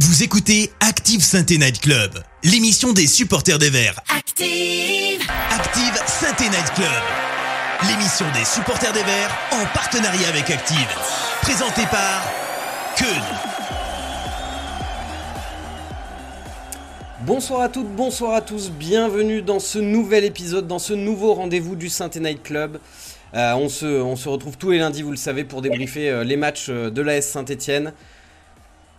Vous écoutez Active Sainte Night Club, l'émission des supporters des Verts. Active Active Sainte Night Club, l'émission des supporters des Verts en partenariat avec Active. Présentée par Keun. Bonsoir à toutes, bonsoir à tous, bienvenue dans ce nouvel épisode, dans ce nouveau rendez-vous du Saint Night Club. Euh, on, se, on se retrouve tous les lundis, vous le savez, pour débriefer euh, les matchs euh, de l'AS Saint-Etienne.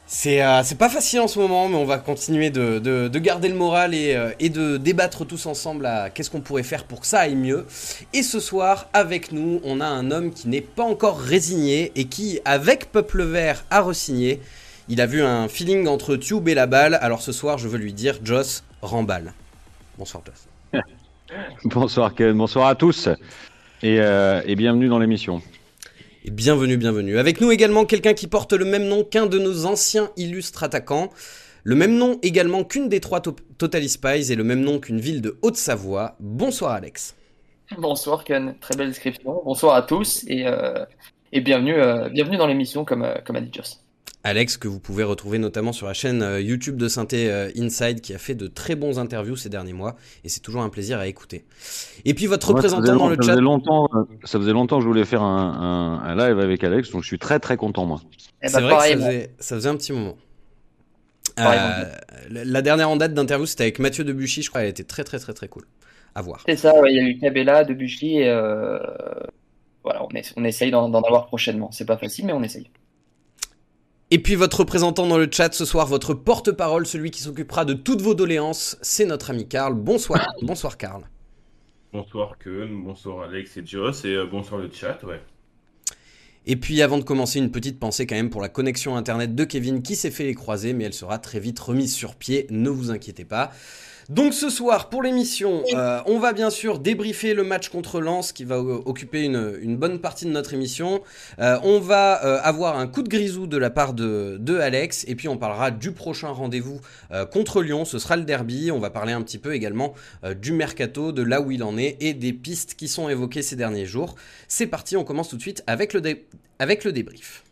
C'est euh, c'est pas facile en ce moment, mais on va continuer de, de- de garder le moral et, euh, et de débattre tous ensemble à qu'est-ce qu'on pourrait faire pour que ça aille mieux. Et ce soir, avec nous, on a un homme qui n'est pas encore résigné et qui, avec Peuple Vert, a resigné. Il a vu un feeling entre Tube et la balle, alors ce soir, je veux lui dire, Joss, remballe. Bonsoir, Joss. Bonsoir Ken, bonsoir à tous et, euh, et bienvenue dans l'émission. Bienvenue, bienvenue. Avec nous également quelqu'un qui porte le même nom qu'un de nos anciens illustres attaquants. Le même nom également qu'une des trois to- Total Spies et le même nom qu'une ville de Haute-Savoie. Bonsoir Alex. Bonsoir Ken, très belle description. Bonsoir à tous et, euh, bienvenue, euh, bienvenue dans l'émission comme, euh, comme a dit Joss. Alex que vous pouvez retrouver notamment sur la chaîne euh, YouTube de Synthé euh, Inside qui a fait de très bons interviews ces derniers mois et c'est toujours un plaisir à écouter. Et puis votre représentant dans le ça chat. faisait longtemps, euh, ça faisait longtemps que je voulais faire un, un- un live avec Alex, donc je suis très très content moi. Eh C'est ben, vrai que ça faisait, ça faisait un petit moment. Euh, la- dernière en date d'interview c'était avec Mathieu Debuchy, je crois, elle était très très très très cool. À voir. C'est ça, ouais, il y a eu Cabella, Debuchy et euh, voilà, on, est, on essaye d'en d'en avoir prochainement. C'est pas facile, mais on essaye. Et puis votre représentant dans le chat ce soir, votre porte-parole, celui qui s'occupera de toutes vos doléances, c'est notre ami Karl. Bonsoir, bonsoir Karl. Bonsoir Keun, bonsoir Alex et Joss, et euh, bonsoir le chat, ouais. Et puis avant de commencer, une petite pensée quand même pour la connexion internet de Kevin qui s'est fait les croiser, mais elle sera très vite remise sur pied, ne vous inquiétez pas. Donc ce soir, pour l'émission, euh, on va bien sûr débriefer le match contre Lens qui va occuper une, une bonne partie de notre émission. Euh, on va euh, avoir un coup de grisou de la part de, de Alex, et puis on parlera du prochain rendez-vous euh, contre Lyon, ce sera le derby. On va parler un petit peu également euh, du mercato, de là où il en est, et des pistes qui sont évoquées ces derniers jours. C'est parti, on commence tout de suite avec le, dé- avec le débrief.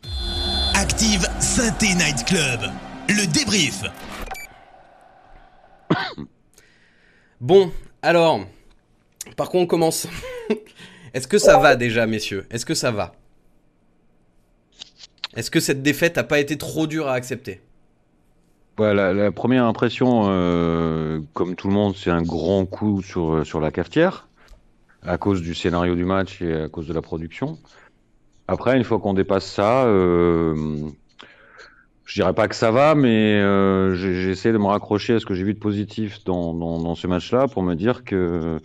Active Synthé Night Club, le débrief. Bon, alors, par contre, on commence. Est-ce que ça va déjà, messieurs? Est-ce que ça va? Est-ce que cette défaite n'a pas été trop dure à accepter? La première impression, euh, comme tout le monde, c'est un grand coup sur, sur la cafetière, à cause du scénario du match et à cause de la production. Après, une fois qu'on dépasse ça, euh, je dirais pas que ça va, mais euh, j'ai- j'essaie de me raccrocher à ce que j'ai vu de positif dans, dans, dans ce match-là pour me dire que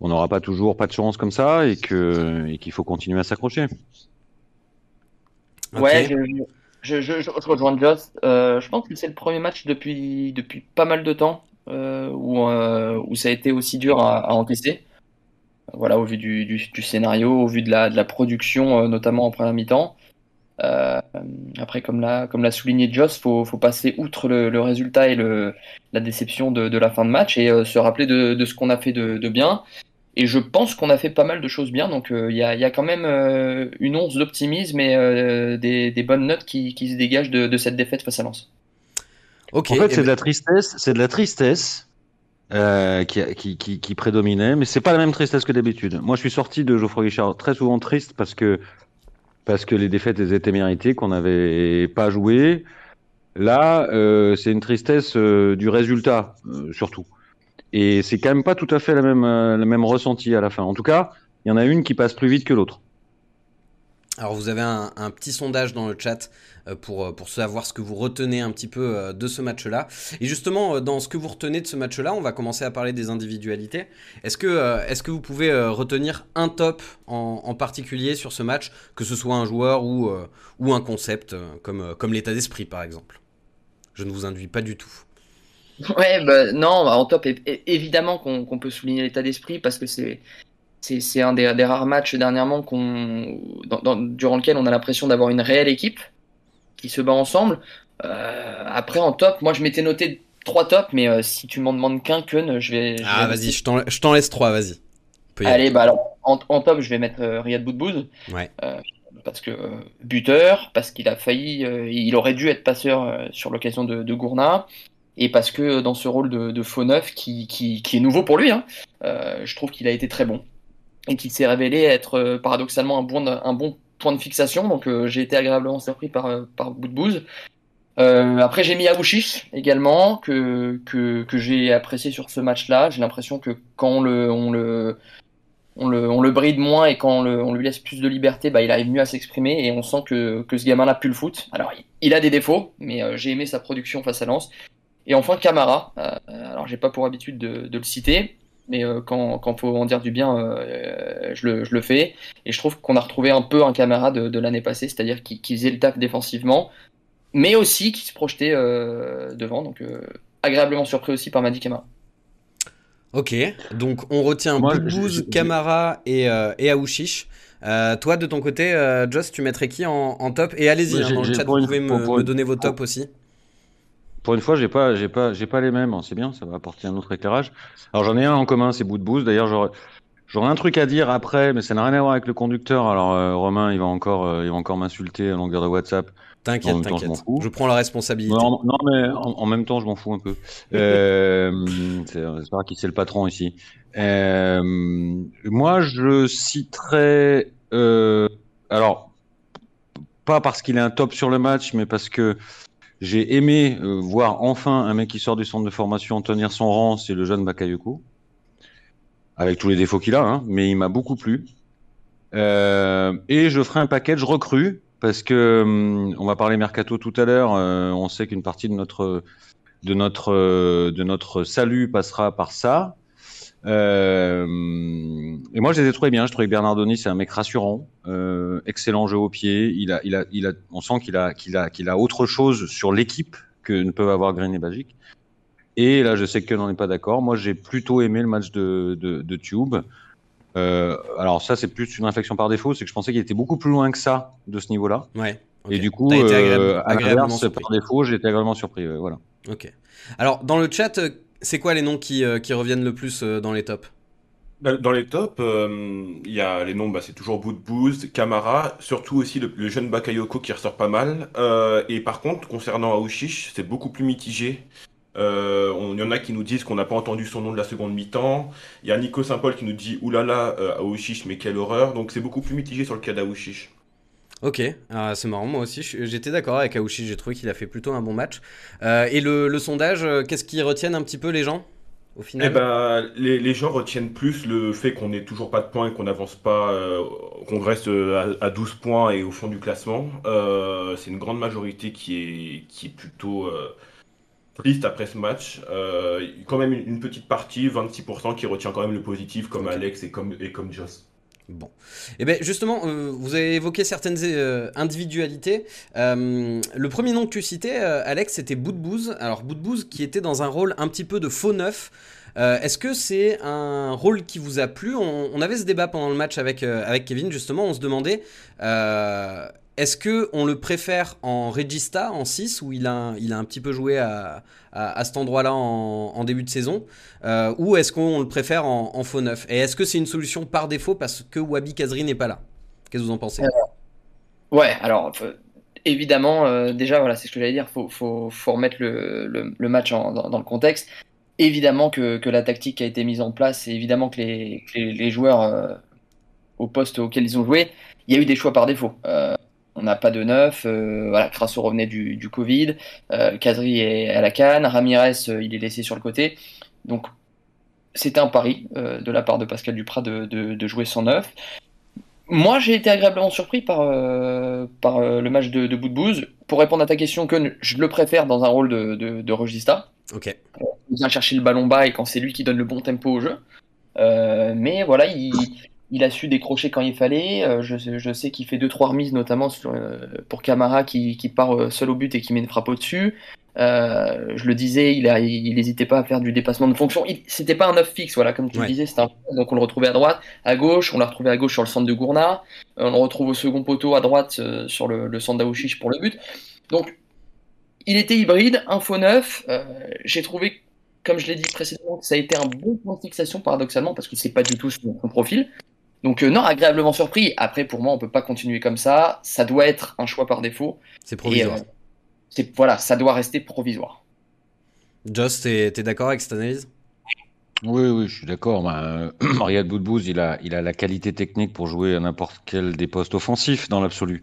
on n'aura pas toujours pas de chance comme ça et que et qu'il faut continuer à s'accrocher. Ouais, je, je, je, je- je rejoins Joss. Euh, je pense que c'est le premier match depuis, depuis pas mal de temps euh, où, euh, où ça a été aussi dur à, à encaisser. Voilà, au vu du, du, du scénario, au vu de la, de la production, euh, notamment en première mi-temps. Euh, après, comme l'a comme l'a souligné Joss, faut, faut passer outre le, le résultat et le, la déception de, de la fin de match et euh, se rappeler de, de ce qu'on a fait de, de bien. Et je pense qu'on a fait pas mal de choses bien, donc euh, il y a, il y a quand même euh, une once d'optimisme et euh, des, des bonnes notes qui, qui se dégagent de, de cette défaite face à Lens. Ok. En fait, eh c'est de ben- la tristesse, c'est de la tristesse euh, qui, qui, qui, qui prédominait, mais c'est pas la même tristesse que d'habitude. Moi, je suis sorti de Geoffroy Guichard très souvent triste parce que parce que les défaites elles étaient méritées, qu'on n'avait pas joué. Là, euh, c'est une tristesse euh, du résultat euh, surtout, et c'est quand même pas tout à fait la même la même ressenti à la fin. En tout cas, il y en a une qui passe plus vite que l'autre. Alors vous avez un, petit sondage dans le chat euh, pour, euh, pour savoir ce que vous retenez un petit peu euh, de ce match-là. Et justement, dans ce que vous retenez de ce match-là, on va commencer à parler des individualités. Est-ce que, est-ce que vous pouvez retenir un top en, particulier sur ce match, que ce soit un joueur ou, ou un concept, comme, comme l'état d'esprit par exemple? Je ne vous induis pas du tout. Ouais, bah, non, en top, évidemment qu'on qu'on peut souligner l'état d'esprit parce que c'est c'est un des, des rares matchs dernièrement qu'on dans- dans- durant lequel on a l'impression d'avoir une réelle équipe qui se bat ensemble. Euh, après, en top, moi je m'étais noté trois tops, mais euh, si tu m'en demandes qu'un, Keun, je vais. je Ah vas-y, je t'en, je t'en laisse trois, vas-y. Allez, bah alors, en, en top, je vais mettre euh, Riyad Boudbouz. Ouais. Parce que buteur, parce qu'il a failli, il aurait dû être passeur sur l'occasion de, de, Gourna, et parce que dans ce rôle de, de faux neuf qui, qui, qui, est nouveau pour lui, hein, je trouve qu'il a été très bon et qu'il s'est révélé être paradoxalement un bon, un bon point de fixation. Donc j'ai été agréablement surpris par, par Boudbouz. Euh, après, j'ai mis Aouchiche également, que, que, que j'ai apprécié sur ce match-là. J'ai l'impression que quand on le, on, le, on, le, on le bride moins et quand on, le, on lui laisse plus de liberté, bah, il arrive mieux à s'exprimer et on sent que, que ce gamin-là plus le foot. Alors, il, a des défauts, mais euh, j'ai aimé sa production face à Lens. Et enfin, Camara. Euh, alors, j'ai pas pour habitude de, de le citer, mais euh, quand, quand faut en dire du bien, euh, je, le, je, le, fais. Et je trouve qu'on a retrouvé un peu un Camara de, de l'année passée, c'est-à-dire qu'il faisait le taf défensivement, mais aussi qui se projetait euh, devant. Donc, euh, agréablement surpris aussi par Madi Camara. Ok, donc on retient Boubouz, Camara et, euh, et Aouchiche. Euh, toi, de ton côté, euh, Joss, tu mettrais qui en, en top? Et allez-y, hein, dans le chat, vous pouvez me, me, donner vos tops aussi. Pour une fois, j'ai pas, j'ai pas, j'ai pas les mêmes. C'est bien, ça va apporter un autre éclairage. Alors j'en ai un en commun, c'est Boubouz. D'ailleurs, j'aurais, j'aurais un truc à dire après, mais ça n'a rien à voir avec le conducteur. Alors Romain, il va encore, il va encore m'insulter à longueur de WhatsApp. T'inquiète, t'inquiète. Je, je, prends la responsabilité. Non, non mais en, en, même temps, je m'en fous un peu. euh, c'est pas qui c'est le patron ici. Euh, moi, je citerai. Euh, alors, pas parce qu'il est un top sur le match, mais parce que j'ai aimé euh, voir enfin un mec qui sort du centre de formation tenir son rang, c'est le jeune Bakayoko. Avec tous les défauts qu'il a, hein, mais il m'a beaucoup plu. Euh, et je ferai un package recrue parce que hum, on va parler mercato tout à l'heure. Euh, on sait qu'une partie de notre de notre de notre salut passera par ça. Euh, et moi, je les ai trouvés bien. Je trouvais que Bernardoni, c'est un mec rassurant, euh, excellent jeu au pied. Il a, il a, il a, on sent qu'il a, qu'il a, qu'il a autre chose sur l'équipe que ne peuvent avoir Green et Bagic. Et là, je sais que n'en est pas d'accord. Moi, j'ai plutôt aimé le match de, de, de Tube. Euh, alors ça, c'est plus une réflexion par défaut, c'est que je pensais qu'il était beaucoup plus loin que ça de ce niveau-là. Ouais. Okay. Et du coup, euh, agréablement par défaut, j'ai été agréablement surpris. Euh, voilà. Ok. Alors dans le chat, c'est quoi les noms qui, euh, reviennent le plus euh, dans les tops? Dans les tops, il euh, y a les noms, bah, c'est toujours Boudbouz, Camara, surtout aussi le, jeune Bakayoko qui ressort pas mal. et par contre, concernant Aouchiche, c'est beaucoup plus mitigé. Il y en a qui nous disent qu'on n'a pas entendu son nom de la seconde mi-temps. Il y a Nico Saint-Paul qui nous dit oulala, Aouchiche, mais quelle horreur. Donc c'est beaucoup plus mitigé sur le cas d'Aouchiche. Ok, ah, c'est marrant, moi aussi j'étais d'accord avec Aouchiche, j'ai trouvé qu'il a fait plutôt un bon match. Euh, et le, le sondage, qu'est-ce qui retiennent un petit peu les gens au final eh ben, les, les, gens retiennent plus le fait qu'on n'ait toujours pas de points et qu'on n'avance pas, euh, qu'on reste à, à, 12 points et au fond du classement. Euh, c'est une grande majorité qui est, qui est plutôt triste après ce match. Euh, quand même une, une, petite partie, 26%, qui retient quand même le positif, comme okay. Alex et comme, et comme Joss. Bon. Et eh bien justement, euh, vous avez évoqué certaines euh, individualités. Euh, le premier nom que tu citais, Alex, c'était Boudbouz. Alors Boudbouz qui était dans un rôle un petit peu de faux neuf. Est-ce que c'est un rôle qui vous a plu? On, avait ce débat pendant le match avec Kevin, justement. On se demandait est-ce que on le préfère en Regista, en 6, où il a, il a un petit peu joué à, à, cet endroit-là en, début de saison, euh, ou est-ce qu'on le préfère en, faux neuf? Et est-ce que c'est une solution par défaut parce que Wabi Kazri n'est pas là? Qu'est-ce que vous en pensez? Alors, Ouais, alors euh, évidemment, euh, déjà voilà, c'est ce que j'allais dire, faut, faut, faut remettre le, le, match dans, le contexte. Évidemment que, que, la tactique a été mise en place, et évidemment que les, les, joueurs euh, au poste auquel ils ont joué, il y a eu des choix par défaut. Euh, on n'a pas de neuf. Euh, voilà, Crasso revenait du, du Covid. Euh, Kadri est à la canne. Ramirez, euh, il est laissé sur le côté. Donc, c'était un pari euh, de la part de Pascal Duprat de, de, de jouer sans neuf. Moi, j'ai été agréablement surpris par, euh, par le match de, de Boudbouz. Pour répondre à ta question, que je le préfère dans un rôle de, de, de regista. Ok. Il vient chercher le ballon bas et quand c'est lui qui donne le bon tempo au jeu. mais voilà, il il a su décrocher quand il fallait. Euh, je, je, sais qu'il fait deux trois remises, notamment sur, euh, pour Camara qui, qui, part seul au but et qui met une frappe au-dessus. Euh, je le disais, il n'hésitait pas à faire du dépassement de fonction. C'était pas un neuf fixe, voilà, comme tu ouais. le disais. Un, donc on le retrouvait à droite, à gauche. On l'a retrouvé à gauche sur le centre de Gourna. on le retrouve au second poteau à droite sur le, le centre d'Aouchiche pour le but. Donc il était hybride, un faux neuf. J'ai trouvé comme je l'ai dit précédemment, ça a été un bon point de fixation paradoxalement parce que c'est pas du tout son, son profil. Donc non, agréablement surpris. Après, pour moi, on peut pas continuer comme ça. Ça doit être un choix par défaut. C'est provisoire. c'est voilà, ça doit rester provisoire. Joss, t'es es, d'accord avec cette analyse? Oui, oui, je suis d'accord. Marielle Boudbouz, il a, il a la qualité technique pour jouer à n'importe quel des postes offensifs dans l'absolu.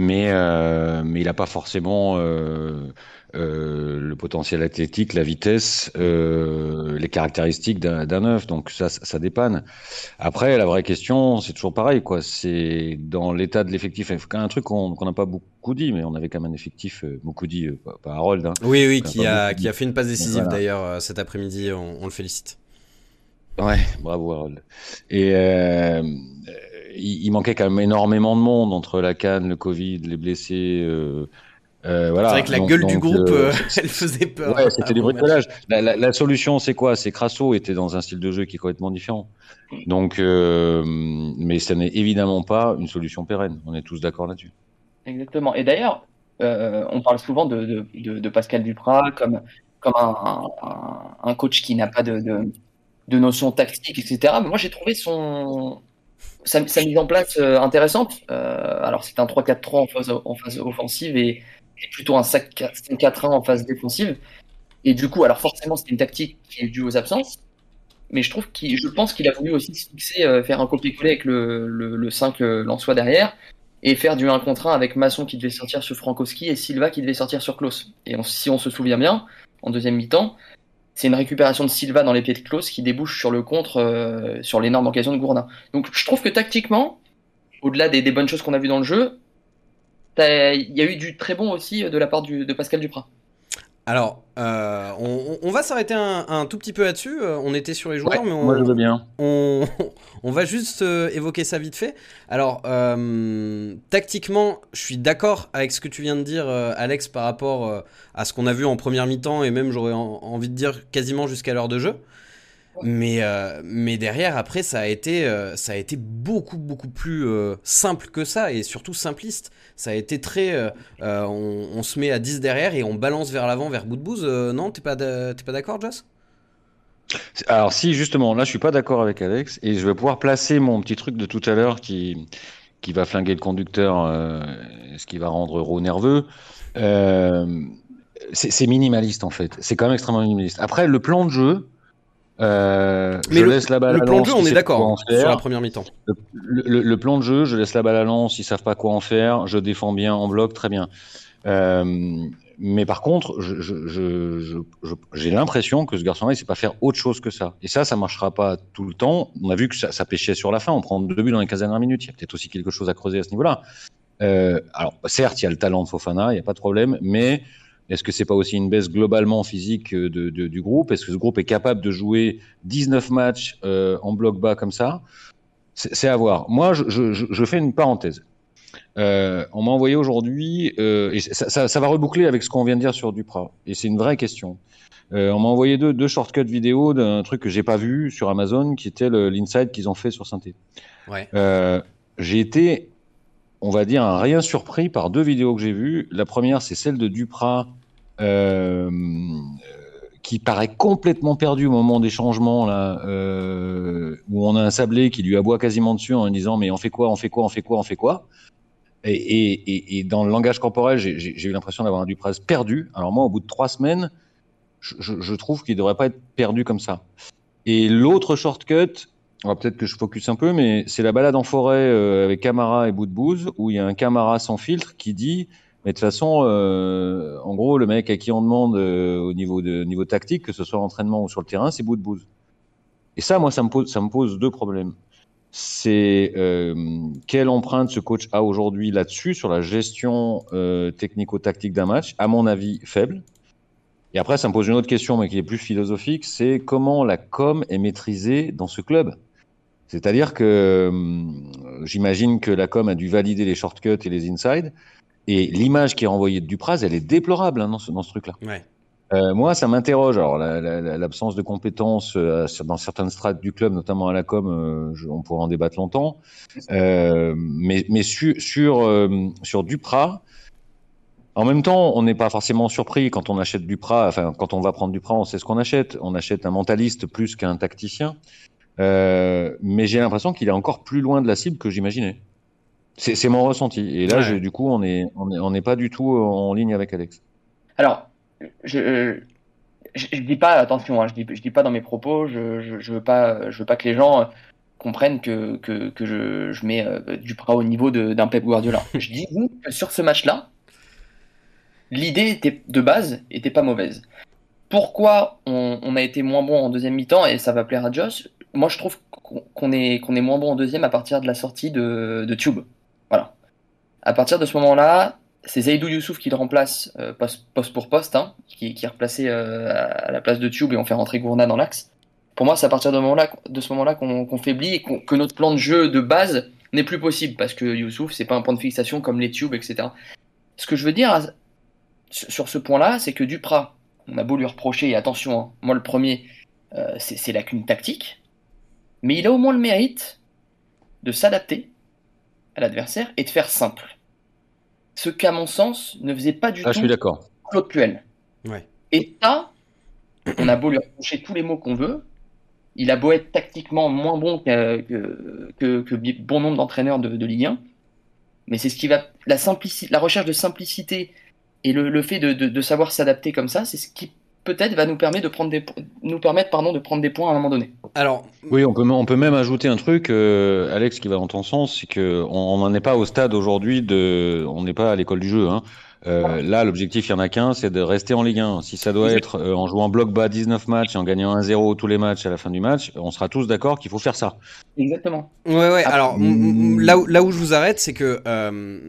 Mais, euh, mais il n'a pas forcément euh, euh, le potentiel athlétique, la vitesse, les caractéristiques d'un œuf. Donc ça, ça dépanne. Après, la vraie question, c'est toujours pareil, quoi. C'est dans l'état de l'effectif. Un truc qu'on n'a pas beaucoup dit, mais on avait quand même un effectif beaucoup dit, pas Harold. Hein. Oui, oui, qui a, qui a fait une passe décisive d'ailleurs cet après-midi. On, le félicite. Ouais, bravo Harold. Et il, manquait quand même énormément de monde entre la canne, le Covid, les blessés. Euh, voilà. C'est vrai que la gueule du groupe, euh, euh, elle faisait peur. Ouais, c'était du bricolage. La, la, la, solution, c'est quoi? C'est Crasso était dans un style de jeu qui est complètement différent. Donc, euh, mais ça n'est évidemment pas une solution pérenne. On est tous d'accord là-dessus. Exactement. Et d'ailleurs, euh, on parle souvent de, de, de, Pascal Duprat comme, comme un, un, un coach qui n'a pas de, de, notions tactiques, etc. Mais moi, j'ai trouvé son, sa, sa, mise en place intéressante. Euh, alors, c'est un 3-4-3 en phase, en phase offensive et plutôt un 5-4-1 en phase défensive. Et du coup, alors forcément, c'était une tactique qui est due aux absences. Mais je trouve qu'il, je pense qu'il a voulu aussi se fixer, euh, faire un copier-coller avec le, le, le 5 euh, Lançois derrière et faire du 1 contre 1 avec Masson qui devait sortir sur Frankowski et Silva qui devait sortir sur Klaus. Et si on se souvient bien, en deuxième mi-temps, c'est une récupération de Silva dans les pieds de Klaus qui débouche sur le contre, euh, sur l'énorme occasion de Gourdin. Donc je trouve que tactiquement, au-delà des, des bonnes choses qu'on a vues dans le jeu, il y a eu du très bon aussi de la part de Pascal Duprat. Alors, euh, on, va s'arrêter un, tout petit peu là-dessus. Euh, on était sur les joueurs, mais on, moi je veux bien. On, va juste euh, évoquer ça vite fait. Alors, tactiquement, je suis d'accord avec ce que tu viens de dire, Alex, par rapport à ce qu'on a vu en première mi-temps et même j'aurais envie de dire quasiment jusqu'à l'heure de jeu. Mais, euh, mais derrière, après, ça a, été, euh, ça a été beaucoup, beaucoup plus euh, simple que ça et surtout simpliste. Ça a été très. On, se met à 10 derrière et on balance vers l'avant, vers bout de bouse. non, t'es pas d'accord, Joss? Alors, si, justement, là, je suis pas d'accord avec Alex et je vais pouvoir placer mon petit truc de tout à l'heure qui, qui va flinguer le conducteur, ce qui va rendre Ro nerveux. c'est minimaliste, en fait. C'est quand même extrêmement minimaliste. Après, le plan de jeu euh, mais je le, laisse la balle le plan de jeu, on est d'accord sur la première mi-temps. Le, plan de jeu, je laisse la balle à Lens, ils savent pas quoi en faire, je défends bien en bloc, très bien. Euh, mais par contre, j'ai je, je, l'impression que ce garçon-là, il sait pas faire autre chose que ça. Et ça, ça marchera pas tout le temps. On a vu que ça, ça pêchait sur la fin. On prend deux buts dans les 15 dernières minutes. Il y a peut-être aussi quelque chose à creuser à ce niveau-là. Euh, alors, certes, il y a le talent de Fofana, il n'y a pas de problème, mais est-ce que c'est pas aussi une baisse globalement physique euh, de, du groupe? Est-ce que ce groupe est capable de jouer 19 matchs euh, en bloc bas comme ça? C'est à voir. Moi, je, je, je, fais une parenthèse. Euh, on m'a envoyé aujourd'hui, euh, et ça, ça, ça, va reboucler avec ce qu'on vient de dire sur Duprat, et c'est une vraie question. Euh, on m'a envoyé deux, deux shortcuts vidéo d'un truc que j'ai pas vu sur Amazon, qui était l'inside qu'ils ont fait sur Synthé. Ouais. j'ai été, on va dire, un rien surpris par deux vidéos que j'ai vues. La première, c'est celle de Duprat euh, qui paraît complètement perdu au moment des changements là, euh, où on a un sablé qui lui aboie quasiment dessus en disant mais on fait quoi, on fait quoi, on fait quoi, on fait quoi? Et, dans le langage corporel, j'ai eu l'impression d'avoir un Dupraz perdu. Alors moi, au bout de trois semaines, je, trouve qu'il devrait pas être perdu comme ça. Et l'autre shortcut, peut-être que je focus un peu, mais c'est la balade en forêt euh, avec Camara et Bout où il y a un Camara sans filtre qui dit mais de toute façon, euh, en gros, le mec à qui on demande euh, au niveau de niveau tactique, que ce soit l'entraînement ou sur le terrain, c'est bout de. Et ça, moi, ça me pose, ça me pose deux problèmes. C'est euh, quelle empreinte ce coach a aujourd'hui là-dessus sur la gestion euh, technico-tactique d'un match. À mon avis, faible. Et après, ça me pose une autre question, mais qui est plus philosophique, c'est comment la com est maîtrisée dans ce club? C'est-à-dire que euh, j'imagine que la com a dû valider les shortcuts et les insides. Et l'image qui est renvoyée de Dupraz, elle est déplorable hein, dans ce, dans ce truc-là. Ouais. Euh, moi, ça m'interroge. Alors, l'absence de compétences euh, dans certaines strates du club, notamment à la com, euh, je, on pourra en débattre longtemps. Mais mais sur sur, sur Duprat, en même temps, on n'est pas forcément surpris quand on achète Duprat. Enfin, quand on va prendre Duprat, on sait ce qu'on achète. On achète un mentaliste plus qu'un tacticien. Mais j'ai l'impression qu'il est encore plus loin de la cible que j'imaginais. C'est mon ressenti. Et là, Ouais. du coup, on n'est on est, on est pas du tout en ligne avec Alex. Alors, je, je, je dis pas, attention, hein, je dis, je dis pas dans mes propos, je, je, je veux pas, je veux pas que les gens euh, comprennent que, que, que je, je mets euh, Duprat au niveau d'un Pep Guardiola. Je dis que sur ce match-là, l'idée était, de base était pas mauvaise. Pourquoi on, on a été moins bon en deuxième mi-temps et ça va plaire à Josh Moi, je trouve qu'on qu'on est, qu'on est moins bon en deuxième à partir de la sortie de, de Tube. À partir de ce moment-là, c'est Zaidou Youssouf qui le remplace euh, poste, poste pour poste, hein, qui, qui est replacé euh, à la place de Tube et on fait rentrer Gourna dans l'axe. Pour moi, c'est à partir de, moment-là, de ce moment-là qu'on qu'on faiblit et que notre plan de jeu de base n'est plus possible parce que Youssouf, c'est pas un point de fixation comme les Tubes, etc. Ce que je veux dire sur ce point-là, c'est que Duprat, on a beau lui reprocher, et attention, hein, moi le premier, euh, c'est c'est lacune tactique, mais il a au moins le mérite de s'adapter à l'adversaire et de faire simple. Ce qu'à mon sens ne faisait pas du Ah, je tout suis d'accord. Claude Puel. Ouais. Et ça, on a beau lui reprocher tous les mots qu'on veut, il a beau être tactiquement moins bon que, que, que- que bi- bon nombre d'entraîneurs de, de Ligue 1, mais c'est ce qui va. La, simplicité, la recherche de simplicité et le, le fait de, de- de savoir s'adapter comme ça, c'est ce qui peut-être va nous permettre de prendre des, nous permettre pardon, de prendre des points à un moment donné. Alors, Oui, on peut, on peut même ajouter un truc, euh, Alex, qui va dans ton sens, c'est que on n'en est pas au stade aujourd'hui de, on n'est pas à l'école du jeu. Hein. Euh, là, l'objectif, il y en a qu'un, c'est de rester en Ligue 1. Si ça doit être euh, en jouant bloc bas 19 matchs et en gagnant 1-0 tous les matchs à la fin du match, on sera tous d'accord qu'il faut faire ça. Exactement. Ouais, ouais. Ah, Alors, mm, m- m- mm. là, où, là où je vous arrête, c'est que, euh,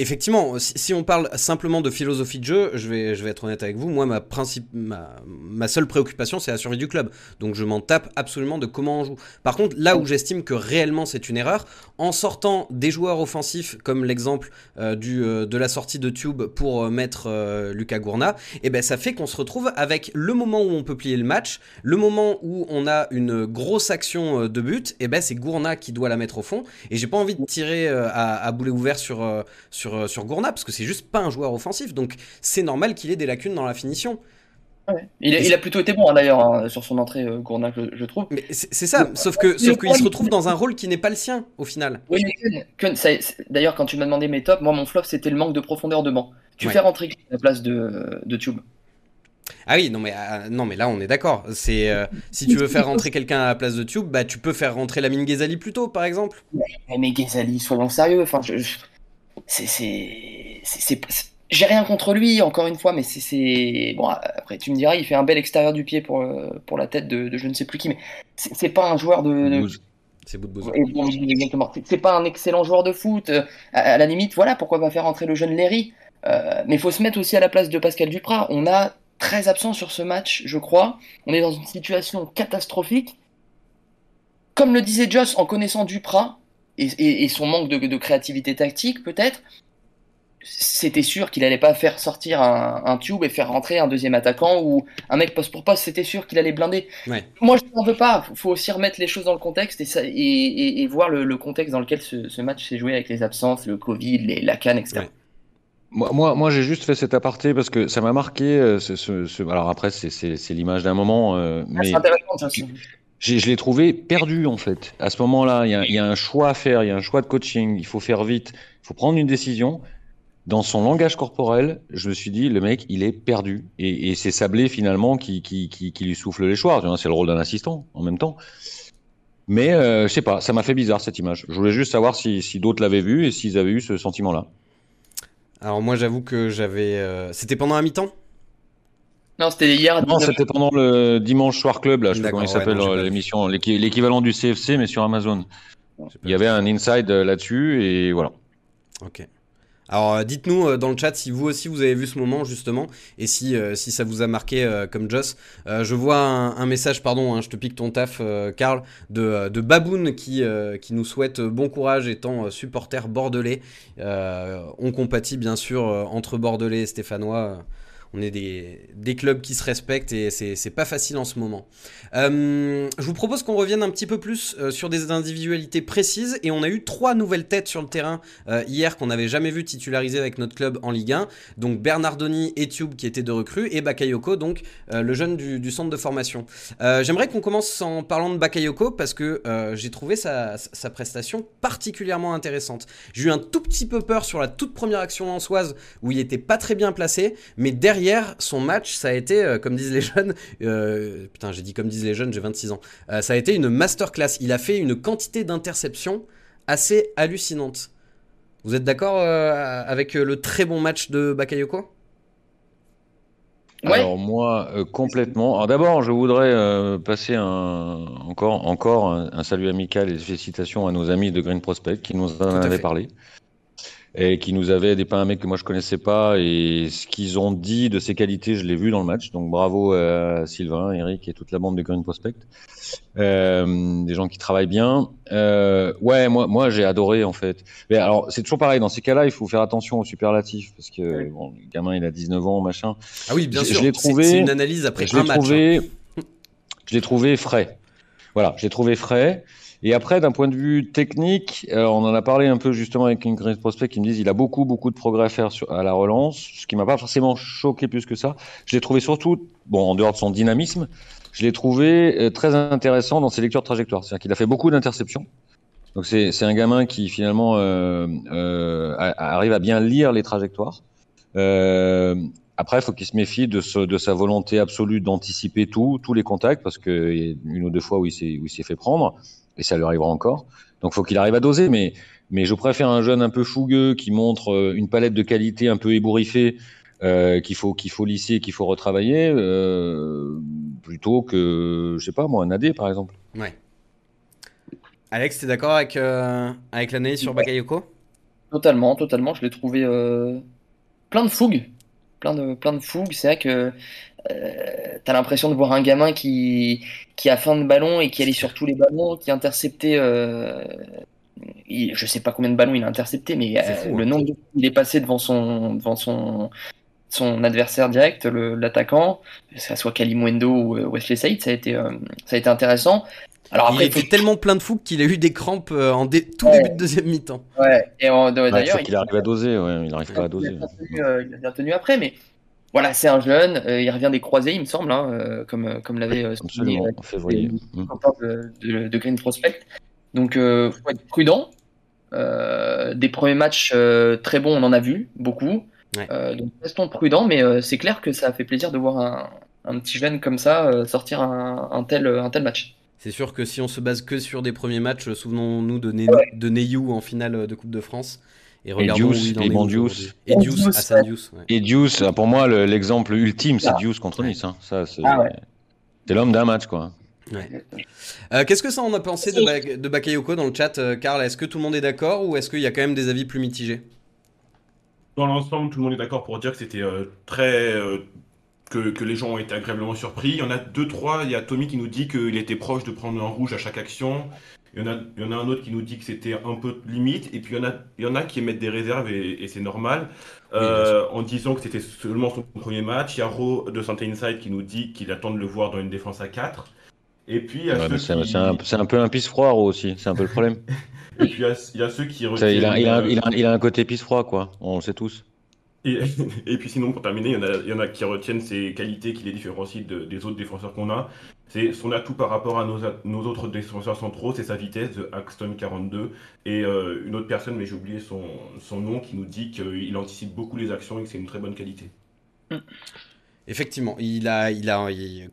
effectivement, si, on parle simplement de philosophie de jeu, je vais, être honnête avec vous. Moi, ma, seule préoccupation, c'est la survie du club. Donc, je m'en tape absolument de comment on joue. Par contre, là où j'estime que réellement c'est une erreur, en sortant des joueurs offensifs, comme l'exemple euh, euh, de la sortie de Tube pour euh, mettre Lucas Gourna, et ben ça fait qu'on se retrouve avec le moment où on peut plier le match, le moment où on a une grosse action de but, et ben c'est Gourna qui doit la mettre au fond. Et j'ai pas envie de tirer à, à boulet ouvert sur, euh, sur, euh, sur Gourna, parce que c'est juste pas un joueur offensif, donc c'est normal qu'il ait des lacunes dans la finition. Ouais. Il, a, il a plutôt été bon hein, d'ailleurs hein, sur son entrée, euh, Gourna, je, je trouve. Mais c'est ça, sauf que sauf qu'il se retrouve dans un rôle qui n'est pas le sien au final. Oui, d'ailleurs, quand tu m'as demandé mes tops, moi, mon flop, c'était le manque de profondeur de banc. Tu Ouais. fais rentrer à la place de, de Tube. Ah oui, non mais, ah, non mais là on est d'accord. C'est euh, si tu veux faire rentrer quelqu'un à la place de Tube, bah tu peux faire rentrer Lamine Ghezali plus tôt par exemple. Mais, mais Ghezali, soyons sérieux. Enfin, je, je- c'est, j'ai rien contre lui, encore une fois, mais c'est, c'est, bon. Après, tu me diras, il fait un bel extérieur du pied pour, euh, pour la tête de, de je ne sais plus qui, mais c'est, pas un joueur de, de-. C'est. C'est- pas un excellent joueur de foot. Euh, À, la limite, voilà, pourquoi pas faire rentrer le jeune Léry. Euh, mais il faut se mettre aussi à la place de Pascal Duprat. On a 13 absents sur ce match, je crois. On est dans une situation catastrophique. Comme le disait Joss, en connaissant Duprat et, et- et son manque de, de créativité tactique, peut-être, c'était sûr qu'il allait pas faire sortir un, un tube et faire rentrer un deuxième attaquant ou un mec poste pour poste. C'était sûr qu'il allait blinder. Ouais. Moi, je n'en veux pas. Il faut aussi remettre les choses dans le contexte et, ça, et, et- et voir le, le contexte dans lequel ce, ce match s'est joué avec les absences, le Covid, les, la canne, etc. Ouais. Moi, moi, moi, j'ai juste fait cet aparté parce que ça m'a marqué. euh, ce, ce- ce- Alors après, c'est- l'image d'un moment, euh, Ah, mais c'est intéressant, ça. Je l'ai trouvé perdu en fait. À ce moment-là, il y a, un choix à faire, il y a un choix de coaching. Il faut faire vite, il faut prendre une décision. Dans son langage corporel, je me suis dit, le mec, il est perdu. Et, c'est Sablé finalement qui, lui souffle les vois, C'est le rôle d'un assistant en même temps. Mais euh, je sais pas, ça m'a fait bizarre cette image. Je voulais juste savoir si, si d'autres l'avaient vu et s'ils avaient eu ce sentiment-là. Alors moi j'avoue que j'avais... euh, C'était pendant un mi-temps Non, c'était hier à Non, 19 c'était pendant le Dimanche Soir Club, là, je sais pas comment il s'appelle euh, l'émission, l'équi- l'équivalent du CFC, mais sur Amazon. Il y avait un inside euh, là-dessus, et voilà. Ok. Alors euh, dites-nous dans le chat si vous aussi vous avez vu ce moment justement et si, euh, si ça vous a marqué euh, comme Joss. Euh, je vois un, un message, pardon, hein, je te pique ton taf, Karl, de, de Baboun qui, qui nous souhaite bon courage étant supporter bordelais. Euh, on compatit bien sûr entre bordelais et stéphanois. On est des, clubs qui se respectent et c'est pas facile en ce moment. Euh, je vous propose qu'on revienne un petit peu plus euh, sur des individualités précises et on a eu trois nouvelles têtes sur le terrain euh, hier qu'on n'avait jamais vu titulariser avec notre club en Ligue 1. Donc Bernardoni et Tube qui étaient de recrues et Bakayoko, donc le jeune du, centre de formation. J'aimerais qu'on commence en parlant de Bakayoko parce que j'ai trouvé sa, sa, prestation particulièrement intéressante. J'ai eu un tout petit peu peur sur la toute première action lançoise où il était pas très bien placé, mais derrière son match, ça a été, comme disent les jeunes, putain j'ai dit comme disent les jeunes, j'ai 26 ans. Euh, ça a été une masterclass. Il a fait une quantité d'interceptions assez hallucinante. Vous êtes d'accord euh, avec euh, le très bon match de Bakayoko? Alors moi, complètement. Alors d'abord, je voudrais passer un, encore, encore un, salut amical et félicitations à nos amis de Green Prospect qui nous en avaient parlé et qui nous avait pas un mec que moi je connaissais pas et ce qu'ils ont dit de ses qualités, je l'ai vu dans le match. Donc bravo à Sylvain, Eric et toute la bande de Green Prospect. Euh, des gens qui travaillent bien. Euh, ouais, moi, moi j'ai adoré en fait. Mais alors c'est toujours pareil dans ces cas-là, il faut faire attention aux superlatifs parce que bon, le gamin il a 19 ans, machin. Ah oui, bien sûr. Je l'ai trouvé. C'est une analyse après je un match. Trouvé, hein. Je l'ai trouvé frais. Voilà, je l'ai trouvé frais. Et après, d'un point de vue technique, euh, on en a parlé un peu justement avec une Prospect qui me disent il a beaucoup, beaucoup de progrès à faire sur, à la relance, ce qui m'a pas forcément choqué plus que ça. Je l'ai trouvé surtout, bon, en dehors de son dynamisme, je l'ai trouvé euh, très intéressant dans ses lectures de trajectoire. C'est-à-dire qu'il a fait beaucoup d'interceptions. Donc c'est un gamin qui finalement euh, euh, arrive à bien lire les trajectoires. Euh, après, il faut qu'il se méfie de, de, sa volonté absolue d'anticiper tout, tous les contacts, parce qu'il a une ou deux fois où il s'est fait prendre et ça lui arrivera encore. Donc, faut qu'il arrive à doser. Mais, mais je préfère un jeune un peu fougueux qui montre euh, une palette de qualité un peu ébouriffée euh, qu'il faut qu'il faut lisser, qu'il faut retravailler, euh, plutôt que je sais pas moi un AD par exemple. Ouais. Alex, tu es d'accord avec euh, avec l'analyse sur Bakayoko? Totalement, totalement. Je l'ai trouvé plein de fougue, plein de plein de fougue. C'est vrai que euh, t'as l'impression de voir un gamin qui, qui a faim de ballon et qui allait sur tous les ballons, qui interceptait. Euh, je sais pas combien de ballons il a intercepté, mais euh, le hein. nombre de il est passé devant son, devant son, son adversaire direct, l'attaquant, que ce soit Kalimwendo ou Wesley Said, ça a été, ça a été intéressant. Alors après, il était tellement plein de fou qu'il a eu des crampes en tout début de deuxième mi-temps. Ouais, et d'ailleurs. il, arrive à doser, ouais, il arrive pas à doser. il a bien tenu après, mais voilà, c'est un jeune, euh, il revient des croisés, il me semble, hein, euh, comme, euh, comme l'avait souligné en février. De, de, Green Prospect. Donc, il faut être prudent. des premiers matchs très bons, on en a vu beaucoup. donc, restons prudents, mais c'est clair que ça a fait plaisir de voir un, un petit jeune comme ça sortir un, un, tel, un tel match. C'est sûr que si on se base que sur des premiers matchs, souvenons-nous de, de Neyou en finale de Coupe de France. Et regardons Deuce, où il en est Et Deuce, Hassan Deuce. Et Deuce, pour moi, l'exemple ultime, c'est Deuce contre Nice. Hein. Ça, c'est ah l'homme d'un match, quoi. Euh, Qu'est-ce que ça on a pensé de, de Bakayoko dans le chat, euh, Karl? Est-ce que tout le monde est d'accord ou est-ce qu'il y a quand même des avis plus mitigés? Dans l'ensemble, tout le monde est d'accord pour dire que c'était euh, très. Euh, que, que, les gens ont été agréablement surpris. Il y en a deux, trois. Il y a Tommy qui nous dit qu'il était proche de prendre un rouge à chaque action. Il y, en a, il y en a un autre qui nous dit que c'était un peu limite, et puis il y en a, il y en a qui émettent des réserves, et, c'est normal, euh, en disant que c'était seulement son premier match. Il y a Ro de Santé Inside qui nous dit qu'il attend de le voir dans une défense à 4. Et puis, c'est un, peu un pisse-froid, aussi, c'est un peu le problème. et puis, il y, a, ceux qui retiennent... Il a, il, a, il, a, il a un côté pisse-froid, quoi, on le sait tous. Et, puis sinon, pour terminer, il y, en a, qui retiennent ces qualités qui les différencient des autres défenseurs qu'on a. C'est son atout par rapport à nos, autres défenseurs centraux, c'est sa vitesse de Axton 42. Et euh, une autre personne, mais j'ai oublié son, nom, qui nous dit qu'il anticipe beaucoup les actions et que c'est une très bonne qualité. Effectivement, il a, il a,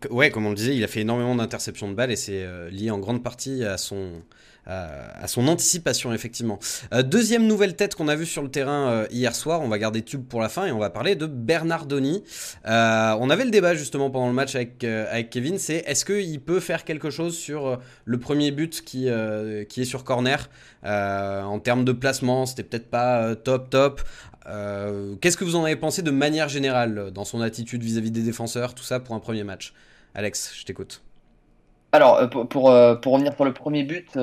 ouais, comme on le disait, il a fait énormément d'interceptions de balles et c'est euh, lié en grande partie à son, à son anticipation, effectivement. Euh, deuxième nouvelle tête qu'on a vue sur le terrain euh, hier soir, on va garder Tube pour la fin et on va parler de Bernardoni. Euh, on avait le débat justement pendant le match avec, avec Kevin, c'est est-ce qu'il peut faire quelque chose sur le premier but qui, qui est sur corner en termes de placement, c'était peut-être pas top top. Qu'est-ce que vous en avez pensé de manière générale dans son attitude vis-à-vis des défenseurs, tout ça pour un premier match? Alex, je t'écoute. Alors, pour, pour, pour, revenir sur le premier but,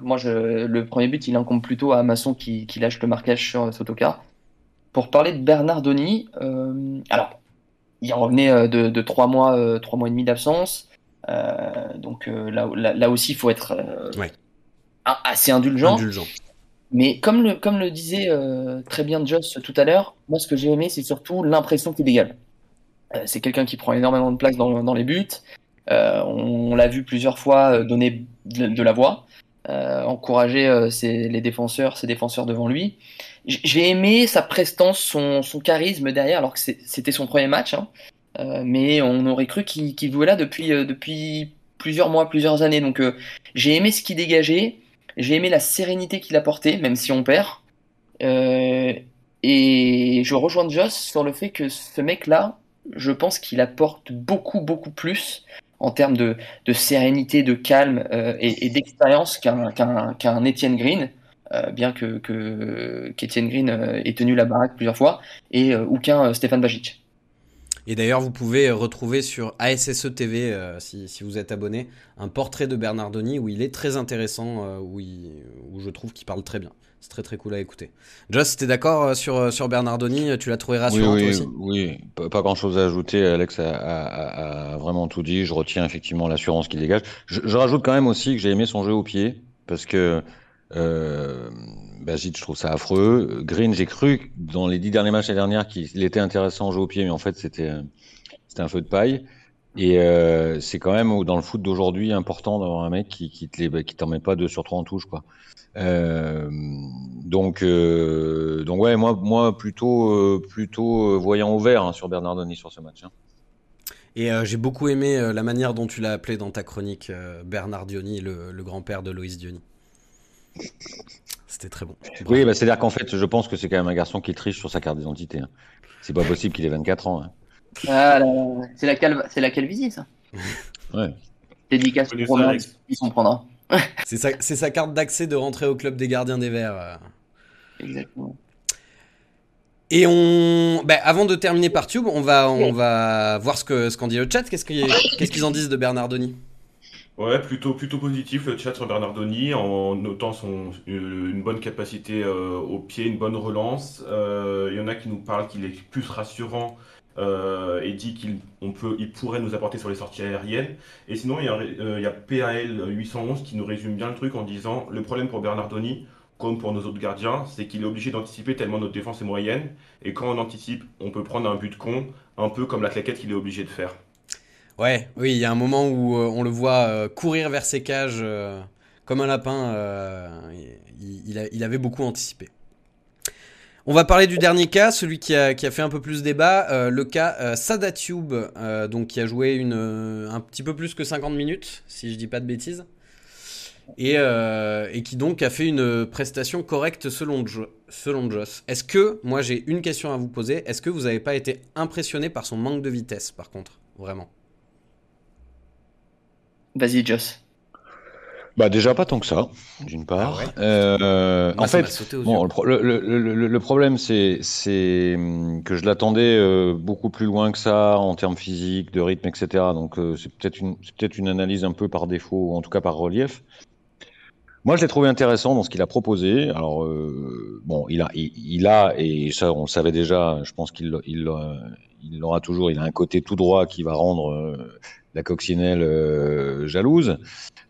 moi, je, le premier but, il incombe plutôt à Masson qui, lâche le marquage sur Sotoka. Pour parler de Bernardoni, euh, alors, il revenait de, de 3 mois, 3 mois et demi d'absence. donc là, là, aussi, il faut être assez indulgent. indulgent. Mais comme le, comme le disait très bien Joss tout à l'heure, moi ce que j'ai aimé, c'est surtout l'impression qu'il dégage. c'est quelqu'un qui prend énormément de place dans, dans les buts. on, l'a vu plusieurs fois donner de la voix. Euh, encourager euh, les défenseurs, ses défenseurs devant lui. J'ai aimé sa prestance, son, charisme derrière, alors que c'était son premier match. Hein. Euh, mais on aurait cru qu'il jouait là depuis, depuis plusieurs mois, plusieurs années. Donc j'ai aimé ce qu'il dégageait, j'ai aimé la sérénité qu'il apportait, même si on perd. et je rejoins Joss sur le fait que ce mec-là, je pense qu'il apporte beaucoup, beaucoup plus en termes de, sérénité, de calme euh, et, d'expérience qu'un Etienne Green, euh, bien que qu'Etienne Green euh, ait tenu la baraque plusieurs fois, et ou qu'un Stéphane Bajic. Et d'ailleurs, vous pouvez retrouver sur ASSE TV, si, vous êtes abonné, un portrait de Bernardoni où il est très intéressant, où je trouve qu'il parle très bien. C'est très très cool à écouter. Joss, t'es d'accord euh, sur, euh, sur Bernardoni Tu l'as trouvé rassurant oui, toi aussi? Oui, pas, grand chose à ajouter. Alex a, vraiment tout dit. Je retiens effectivement l'assurance qu'il dégage. Je, rajoute quand même aussi que j'ai aimé son jeu au pied parce que euh, je trouve ça affreux. Green, j'ai cru dans les dix derniers matchs l'année dernière qu'il était intéressant au jeu au pied, mais en fait c'était c'était un feu de paille. Et euh, c'est quand même dans le foot d'aujourd'hui important d'avoir un mec qui qui, qui t'en met pas deux sur trois en touche quoi. Euh, donc, euh, donc ouais, moi, moi plutôt, euh, plutôt voyant au vert hein, sur Bernardoni sur ce match. Hein. Et j'ai beaucoup aimé la manière dont tu l'as appelé dans ta chronique Bernard Diony, le, grand-père de Loïs Diony. C'était très bon. Oui, bah, c'est-à-dire qu'en fait, je pense que c'est quand même un garçon qui triche sur sa carte d'identité. Hein. C'est pas possible qu'il ait 24 ans. Hein. Ah, c'est la, c'est la calvitie, ça. ouais. Dédicace pour ils s'en prendra c'est sa, sa, carte d'accès de rentrer au club des gardiens des Verts. Euh. Exactement. Et on, bah, avant de terminer par Tube, on va, on va voir ce que ce qu'en dit le chat. Qu'est-ce qu'ils en disent de Bernardoni? Ouais, plutôt, plutôt positif le chat sur Bernardoni, en notant son, euh, une bonne capacité euh, au pied, une bonne relance. Il y en a qui nous parlent qu'il est plus rassurant euh, et dit qu'il pourrait nous apporter sur les sorties aériennes. Et sinon, il y, a, euh, PAL 811 qui nous résume bien le truc en disant le problème pour Bernardoni, comme pour nos autres gardiens, c'est qu'il est obligé d'anticiper tellement notre défense est moyenne. Et quand on anticipe, on peut prendre un but con, un peu comme la claquette qu'il est obligé de faire. Ouais, oui, il y a un moment où euh, on le voit courir vers ses cages comme un lapin. Il, avait beaucoup anticipé. On va parler du dernier cas, celui qui a, fait un peu plus débat, euh, le cas euh, Sadatube, euh, donc qui a joué un petit peu plus que 50 minutes, si je dis pas de bêtises, et, qui donc a fait une prestation correcte selon, selon Joss. Est-ce que, moi j'ai une question à vous poser, est-ce que vous n'avez pas été impressionné par son manque de vitesse par contre, vraiment? Vas-y Joss. Bah déjà pas tant que ça, d'une part. Ah euh, en fait, le, problème c'est hum, que je l'attendais euh, beaucoup plus loin que ça en termes physiques, de rythme, etc. Donc euh, c'est peut-être une peut-être une analyse un peu par défaut ou en tout cas par relief. Moi, je l'ai trouvé intéressant dans ce qu'il a proposé. Alors bon, il a il, a et ça on le savait déjà. Je pense qu'il il, il l'aura toujours. Il a un côté tout droit qui va rendre la coccinelle jalouse.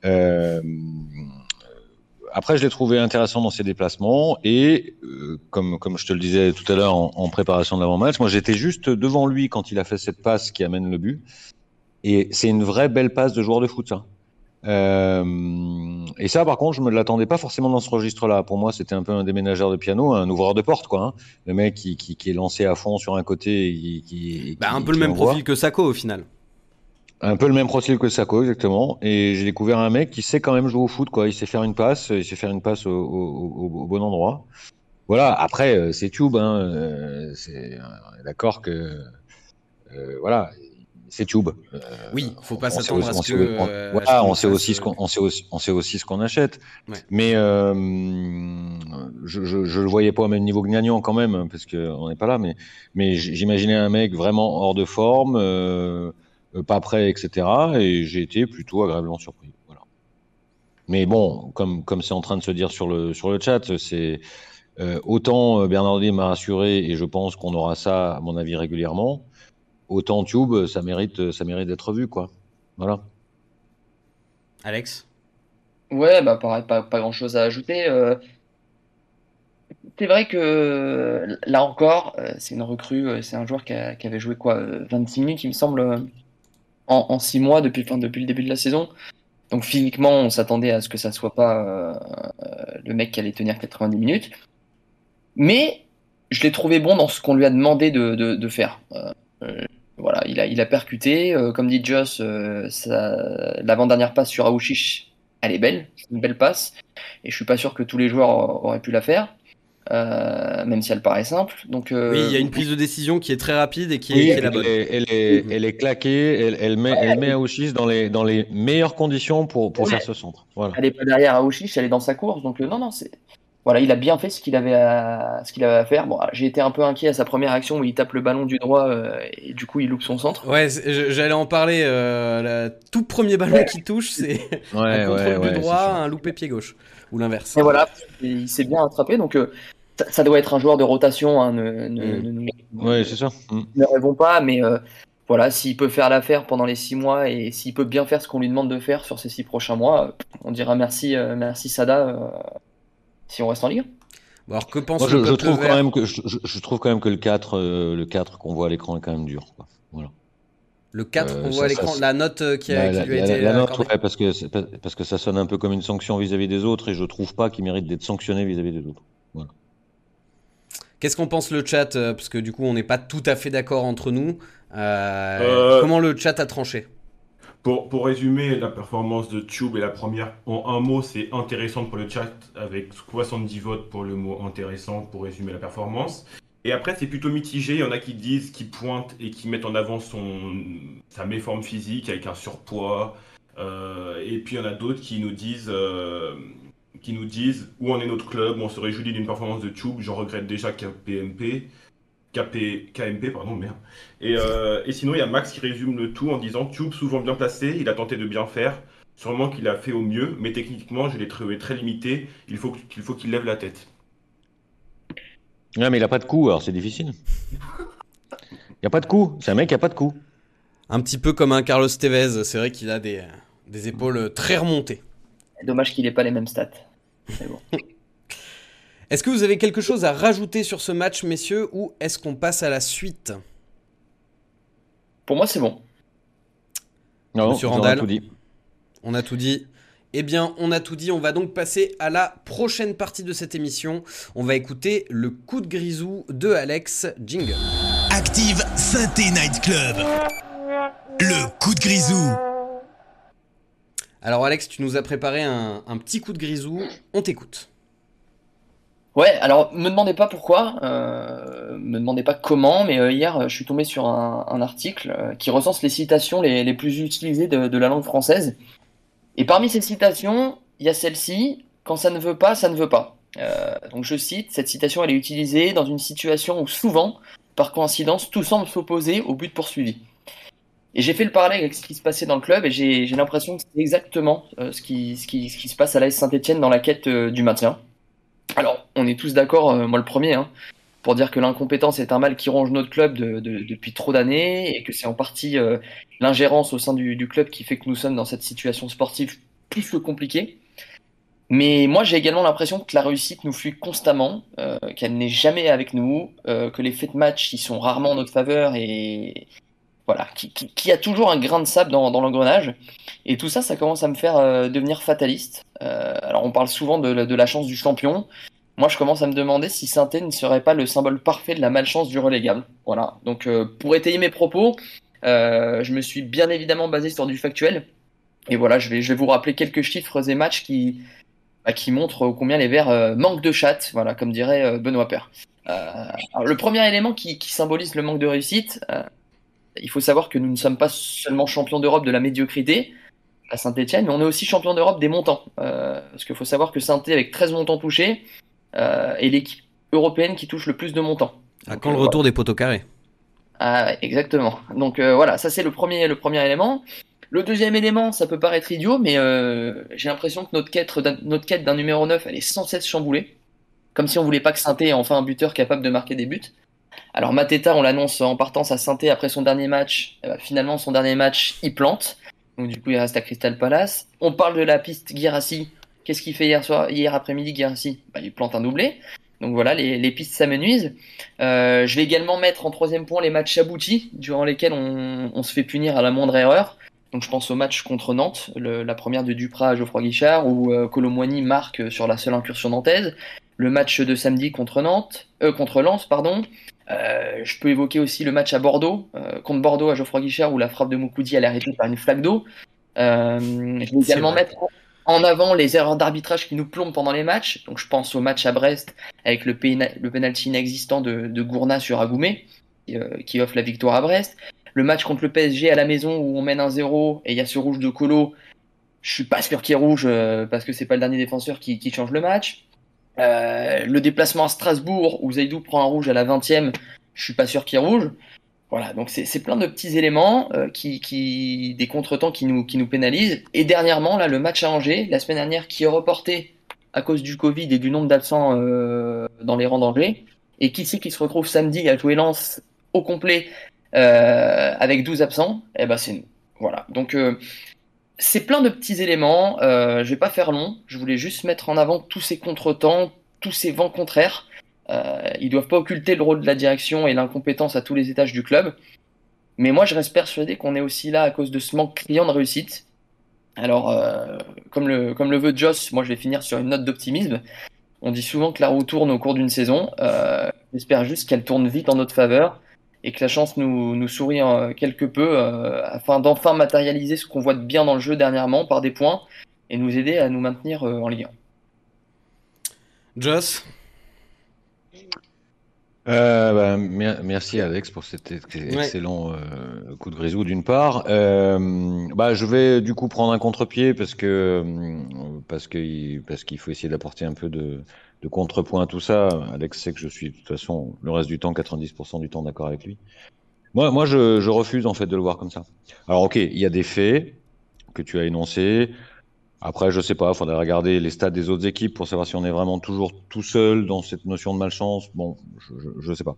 Euh, après, je l'ai trouvé intéressant dans ses déplacements et euh, comme comme je te le disais tout à l'heure en, préparation de l'avant-match, moi j'étais juste devant lui quand il a fait cette passe qui amène le but. Et c'est une vraie belle passe de joueur de foot, ça. Euh, et ça, par contre, je me l'attendais pas forcément dans ce registre-là. Pour moi, c'était un peu un déménageur de piano, un ouvreur de porte, quoi. Hein. Le mec qui, qui, qui, est lancé à fond sur un côté, et qui, bah, un peu le même profil que Sako au final. Un peu le même profil que Sako, exactement. Et j'ai découvert un mec qui sait quand même jouer au foot, quoi. Il sait faire une passe, il sait faire une passe au, bon endroit. Voilà. Après, euh, c'est Tube, hein. Euh, c'est d'accord que euh, voilà, c'est Tube. oui, faut pas s'attendre à ce que. voilà, on sait aussi ce qu'on, on sait aussi, on sait aussi ce qu'on achète. Mais je, je, je, le voyais pas au même niveau que Gnagnon quand même, parce que on n'est pas là. Mais, mais j'imaginais un mec vraiment hors de forme. Euh, pas prêt, etc. Et j'ai été plutôt agréablement surpris. Voilà. Mais bon, comme comme c'est en train de se dire sur le sur le chat, c'est euh, autant euh, Bernardini m'a rassuré et je pense qu'on aura ça à mon avis régulièrement. autant Tube, ça mérite, ça mérite d'être vu, quoi. Voilà. Alex? Ouais, bah pareil, pas, pas grand chose à ajouter. Euh, c'est vrai que là encore, c'est une recrue, c'est un joueur qui, a- qui avait joué quoi, 26 minutes, il me semble, en, 6 mois depuis, le début de la saison. Donc physiquement, on s'attendait à ce que ça soit pas euh, le mec qui allait tenir 90 minutes. Mais je l'ai trouvé bon dans ce qu'on lui a demandé de, faire. Euh, euh, voilà, il a, percuté. euh, comme dit Joss, euh, l'avant-dernière passe sur Aouchiche, elle est belle, c'est une belle passe. Et je suis pas sûr que tous les joueurs auraient pu la faire, euh, même si elle paraît simple. Donc, euh, Oui, il y a une prise de décision qui est très rapide et qui est, Oui, qui est la elle, bonne. est, elle, est, elle est claquée, elle, elle met, elle met Aouchis dans les, dans les meilleures conditions pour, pour Ouais. faire ce centre. Voilà. Elle est pas derrière Aouchiche, elle est dans sa course. Donc, euh, non, non, c'est. Voilà, il a bien fait ce qu'il avait à, ce qu'il avait à faire. Bon, j'ai été un peu inquiet à sa première action où il tape le ballon du droit euh, et du coup il loupe son centre. Ouais, j'allais en parler. Euh, le tout premier ballon qui touche, c'est Ouais, un contrôle ouais, ouais, du droit, un loupé pied gauche. Ou l'inverse. Et voilà, il s'est bien attrapé. Donc, euh, ça, doit être un joueur de rotation. Hein, ne, ne, Mm. ne nous- Ouais, c'est ça. Mm. ne rêvons pas, mais euh, voilà, s'il peut faire l'affaire pendant les six mois et s'il peut bien faire ce qu'on lui demande de faire sur ces six prochains mois, on dira merci, euh, merci Sada euh, si on reste en Ligue. Bon, alors que pense Moi, je, je trouve quand même que, je, trouve quand même que le 4, euh, le 4 qu'on voit à l'écran est quand même dur. Quoi. Voilà. Le 4, Euh, on ça- voit à l'écran, la note qui, a- La, qui la- lui a la- été la note, accordée. ouais, parce que, parce que ça sonne un peu comme une sanction vis-à-vis des autres et je trouve pas qu'il mérite d'être sanctionné vis-à-vis des autres. Qu'est-ce qu'on pense le chat euh, Parce que du coup, on n'est pas tout à fait d'accord entre nous. Euh, Euh, Comment le chat a tranché? Pour, pour résumer la performance de Tube et la première, en un mot, c'est intéressant pour le chat, avec 70 votes pour le mot intéressant pour résumer la performance. Et après, c'est plutôt mitigé. Il y en a qui disent, qui pointent et qui mettent en avant son, sa méforme physique avec un surpoids. Euh, et puis il y en a d'autres qui nous disent, euh, qui nous disent où en est notre club. On se réjouit d'une performance de Tube. J'en regrette déjà KPMP. KP, KMP, pardon, merde. Et, euh, et sinon, il y a Max qui résume le tout en disant Tube, souvent bien placé, il a tenté de bien faire. Sûrement qu'il a fait au mieux, mais techniquement, je l'ai trouvé très limité. Il faut qu'il faut qu'il lève la tête. Ouais, mais il a pas de coup, alors c'est difficile. Il a pas de coup. C'est un mec qui a pas de coup. Un petit peu comme un Carlos Tevez. C'est vrai qu'il a des, des épaules très remontées. Dommage qu'il ait pas les mêmes stats. Mais bon. Est-ce que vous avez quelque chose à rajouter sur ce match, messieurs, ou est-ce qu'on passe à la suite? Pour moi, c'est bon. Non, Monsieur ils ont Randall. tout dit. On a tout dit. Eh bien, on a tout dit. On va donc passer à la prochaine partie de cette émission. On va écouter le coup de grisou de Alex Jingle. Active Synthé Night Club. Le coup de grisou. Alors, Alex, tu nous as préparé un, petit coup de grisou. On t'écoute. Ouais, alors me demandez pas pourquoi, euh, me demandez pas comment, mais euh, hier je suis tombé sur un, article euh, qui recense les citations les, plus utilisées de, la langue française. Et parmi ces citations, il y a celle-ci quand ça ne veut pas, ça ne veut pas. Donc je cite, cette citation elle est utilisée dans une situation où souvent, par coïncidence, tout semble s'opposer au but poursuivi. Et j'ai fait le parallèle avec ce qui se passait dans le club et j'ai l'impression que c'est exactement euh, ce, qui, ce, qui, ce qui se passe à l'AS Saint-Etienne dans la quête euh, du maintien. Alors, on est tous d'accord, euh, moi le premier, hein, pour dire que l'incompétence est un mal qui ronge notre club de- de- depuis trop d'années et que c'est en partie l'ingérence au sein du, du club qui fait que nous sommes dans cette situation sportive plus que compliquée. Mais moi, j'ai également l'impression que la réussite nous fuit constamment, qu'elle n'est jamais avec nous, que les faits de match qui sont rarement en notre faveur et voilà, qui, a toujours un grain de sable dans, l'engrenage. Et tout ça, ça commence à me faire euh, devenir fataliste. Euh, alors, on parle souvent de, la- chance du champion. Moi, je commence à me demander si saint ne serait pas le symbole parfait de la malchance du relégable. Voilà. Donc, euh, pour étayer mes propos, je me suis bien évidemment basé sur du factuel. Et voilà, je vais, vous rappeler quelques chiffres et matchs qui, bah, montrent combien les Verts manquent de chatte, voilà, comme dirait Benoît Père. Le premier élément qui, symbolise le manque de réussite, il faut savoir que nous ne sommes pas seulement champions d'Europe de la médiocrité à Saint-Etienne, mais on est aussi champion d'Europe des montants. Euh, parce qu'il faut savoir que saint avec 13 montants touchés, euh, est l'équipe européenne qui touche le plus de montants. À Donc, quand le euh, retour des poteaux carrés? Ah, exactement. Donc euh, voilà, ça c'est le premier, le premier élément. Le deuxième élément, ça peut paraître idiot, mais euh, j'ai l'impression que notre quête, d'un- notre quête d'un numéro 9, elle est sans cesse chamboulée. Comme si on voulait pas que saint ait enfin un buteur capable de marquer des buts. Alors Mateta, on l'annonce en partance à saint après son dernier match. Eh ben, finalement, son dernier match, il plante. Donc du coup, il reste à Crystal Palace. On parle de la piste Girassi. Qu'est-ce qu'il fait hier soir, hier après-midi, Girassi? Bah, Il plante un doublé. Donc voilà, les, pistes s'amenuisent. Euh, je vais également mettre en troisième point les matchs aboutis, durant lesquels on, se fait punir à la moindre erreur. Donc je pense au match contre Nantes, la première de Duprat à Geoffroy Guichard, où euh, marque sur la seule incursion nantaise. Le match de samedi contre Nantes, euh, contre Lens, pardon. Euh, je peux évoquer aussi le match à Bordeaux, euh, contre Bordeaux à Geoffroy Guichard, où la frappe de Moukoudi est arrêtée par une flaque d'eau. je vais également mettre en avant les erreurs d'arbitrage qui nous plombent pendant les matchs. Donc je pense au match à Brest avec le, le penalty inexistant de, de Gourna sur Agoumé, qui offre la victoire à Brest le match contre le PSG à la maison où on mène un 0 et il y a ce rouge de Colo, je suis pas sûr qu'il est rouge euh, parce que c'est pas le dernier défenseur qui, change le match. Euh, le déplacement à Strasbourg où Zaidou prend un rouge à la 20e, je suis pas sûr qu'il rouge. Voilà, donc c'est plein de petits éléments euh, qui, des contretemps qui nous, qui nous pénalisent. Et dernièrement, là, le match à Angers, la semaine dernière, qui est reporté à cause du Covid et du nombre d'absents dans les rangs d'Angers. Et qui sait qui se retrouve samedi à jouer Lens au complet euh, avec 12 absents, eh ben c'est nous. Voilà. Donc euh, c'est plein de petits éléments. Euh, je vais pas faire long. Je voulais juste mettre en avant tous ces contretemps, tous ces vents contraires. Euh, ils doivent pas occulter le rôle de la direction et l'incompétence à tous les étages du club. Mais moi, je reste persuadé qu'on est aussi là à cause de ce manque criant de réussite. Alors, euh, comme, le, comme le veut Joss, moi je vais finir sur une note d'optimisme. On dit souvent que la roue tourne au cours d'une saison. J'espère juste qu'elle tourne vite en notre faveur et que la chance nous, nous sourit euh, quelque peu euh, afin d'enfin matérialiser ce qu'on voit de bien dans le jeu dernièrement par des points et nous aider à nous maintenir euh, en Ligue 1. Joss? Bah, merci Alex pour cet excellent coup de grisou d'une part. bah, je vais du coup prendre un contre-pied parce que parce que parce qu'il faut essayer d'apporter un peu de, de contrepoint à tout ça. Alex sait que je suis de toute façon le reste du temps, 90% du temps d'accord avec lui. Moi, moi je, je, refuse en fait de le voir comme ça. Alors ok, il y a des faits que tu as énoncés. Après, je sais pas, il faudrait regarder les stats des autres équipes pour savoir si on est vraiment toujours tout seul dans cette notion de malchance. Bon, je, ne sais pas.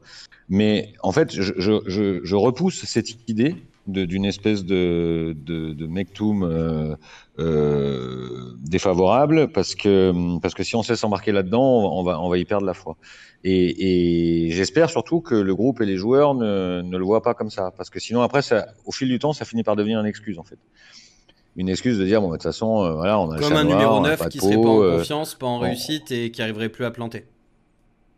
Mais en fait, je, je, je repousse cette idée d'une espèce de, de, de mectum euh, euh, défavorable parce que, parce que si on sait s'embarquer là-dedans, on va, on va y perdre la foi. Et, et j'espère surtout que le groupe et les joueurs ne, ne le voient pas comme ça parce que sinon après, ça, au fil du temps, ça finit par devenir une excuse en fait une excuse de dire bon bah, de toute façon euh, voilà on a comme un numéro 9 qui serait pas en confiance pas en réussite et qui arriverait plus à planter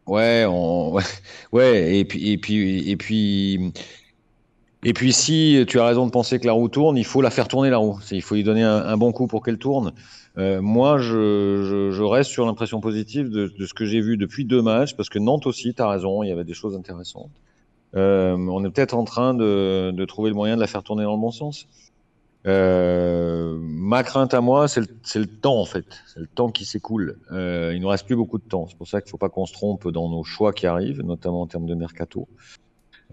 ouais on... ouais et puis et puis et puis et puis si tu as raison de penser que la roue tourne, il faut la faire tourner la roue. Il faut lui donner un, bon coup pour qu'elle tourne. Euh, moi, je, reste sur l'impression positive de, ce que j'ai vu depuis deux matchs, parce que Nantes aussi, tu as raison, il y avait des choses intéressantes. Euh, on est peut-être en train de, trouver le moyen de la faire tourner dans le bon sens. Euh, ma crainte à moi, c'est le, temps en fait, c'est le temps qui s'écoule. Il nous reste plus beaucoup de temps. C'est pour ça qu'il ne faut pas qu'on se trompe dans nos choix qui arrivent, notamment en termes de mercato.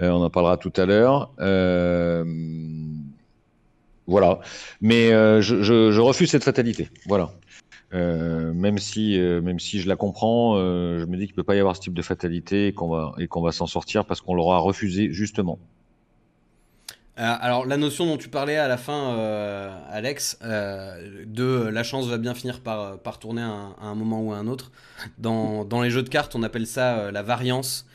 Euh, on en parlera tout à l'heure. Euh, voilà. Mais euh, je, refuse cette fatalité. Voilà. même si je la comprends, je me dis qu'il peut pas y avoir ce type de fatalité et qu'on va s'en sortir parce qu'on l'aura refusé justement. alors la notion dont tu parlais à la fin, Alex, de la chance va bien finir par, tourner à un, moment ou à un autre. Dans, les jeux de cartes, on appelle ça la variance.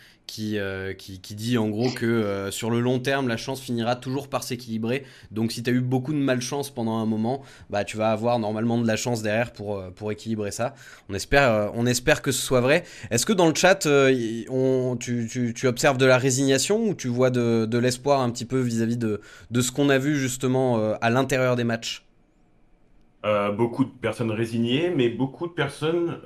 Euh, qui, qui, dit en gros que euh, sur le long terme, la chance finira toujours par s'équilibrer. Donc si tu as eu beaucoup de malchance pendant un moment, bah, tu vas avoir normalement de la chance derrière pour, euh, pour équilibrer ça. On espère, on espère que ce soit vrai. Est-ce que dans le chat, on, tu, tu, tu, observes de la résignation ou tu vois de, de l'espoir un petit peu vis-à-vis de, de, ce qu'on a vu justement à l'intérieur des matchs? Beaucoup de personnes résignées, mais beaucoup de personnes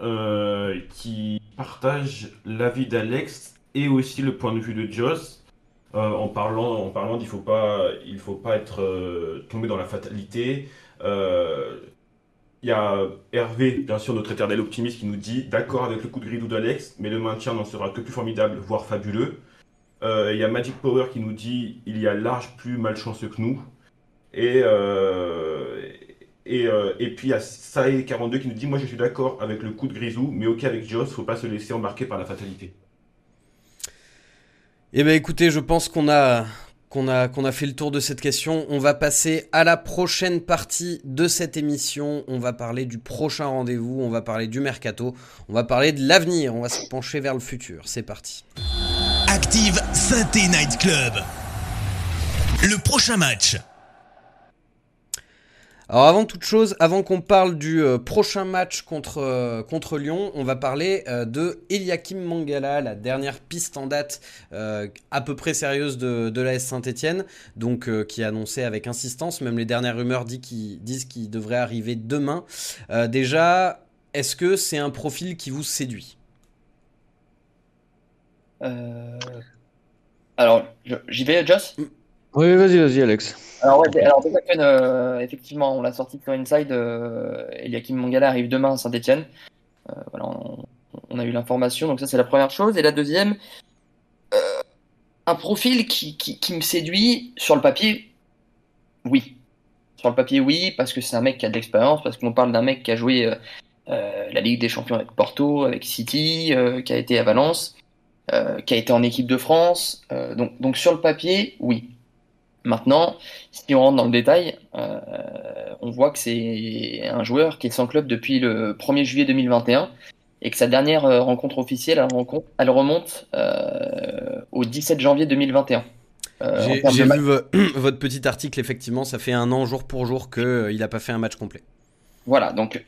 qui partagent l'avis d'Alex et aussi le point de vue de Joss. Euh, en parlant, en parlant d'il faut pas, il faut pas être euh, tombé dans la fatalité. Euh, il y a Hervé, bien sûr, notre éternel optimiste, qui nous dit d'accord avec le coup de gridou d'Alex, mais le maintien n'en sera que plus formidable, voire fabuleux. il y a Magic Power qui nous dit il y a large plus malchanceux que nous. Et, et, et, puis il y a Sae42 qui nous dit moi je suis d'accord avec le coup de Grisou, mais ok avec Joss, faut pas se laisser embarquer par la fatalité. Eh bien écoutez, je pense qu'on a, fait le tour de cette question. On va passer à la prochaine partie de cette émission. On va parler du prochain rendez-vous, on va parler du mercato, on va parler de l'avenir, on va se pencher vers le futur. C'est parti. Active Synthé Night Club. Le prochain match. Alors avant toute chose, avant qu'on parle du euh, prochain match contre, euh, contre Lyon, on va parler euh, de Eliakim Mangala, la dernière piste en date à peu près sérieuse de, de l'AS Saint-Etienne, donc qui est annoncée avec insistance, même les dernières rumeurs disent qu'il devrait arriver demain. déjà, est-ce que c'est un profil qui vous séduit? Alors, j'y vais, Joss? Oui, vas-y, vas-y, Alex. Alors, euh, effectivement, on l'a sorti sur Inside. Euh, Eliakim Mangala arrive demain à Saint-Etienne. Euh, voilà, on, a eu l'information, donc ça, c'est la première chose. Et la deuxième, euh, un profil qui, qui, me séduit sur le papier, oui. Sur le papier, oui, parce que c'est un mec qui a de l'expérience, parce qu'on parle d'un mec qui a joué la Ligue des Champions avec Porto, avec City, qui a été à Valence, qui a été en équipe de France. donc, donc, sur le papier, oui. Maintenant, si on rentre dans le détail, euh, on voit que c'est un joueur qui est sans club depuis le 1er juillet 2021 et que sa dernière euh, rencontre officielle, elle, remonte euh, au 17 janvier 2021. J'ai vu votre petit article, effectivement, ça fait un an jour pour jour qu'il n'a pas fait un match complet. Voilà, donc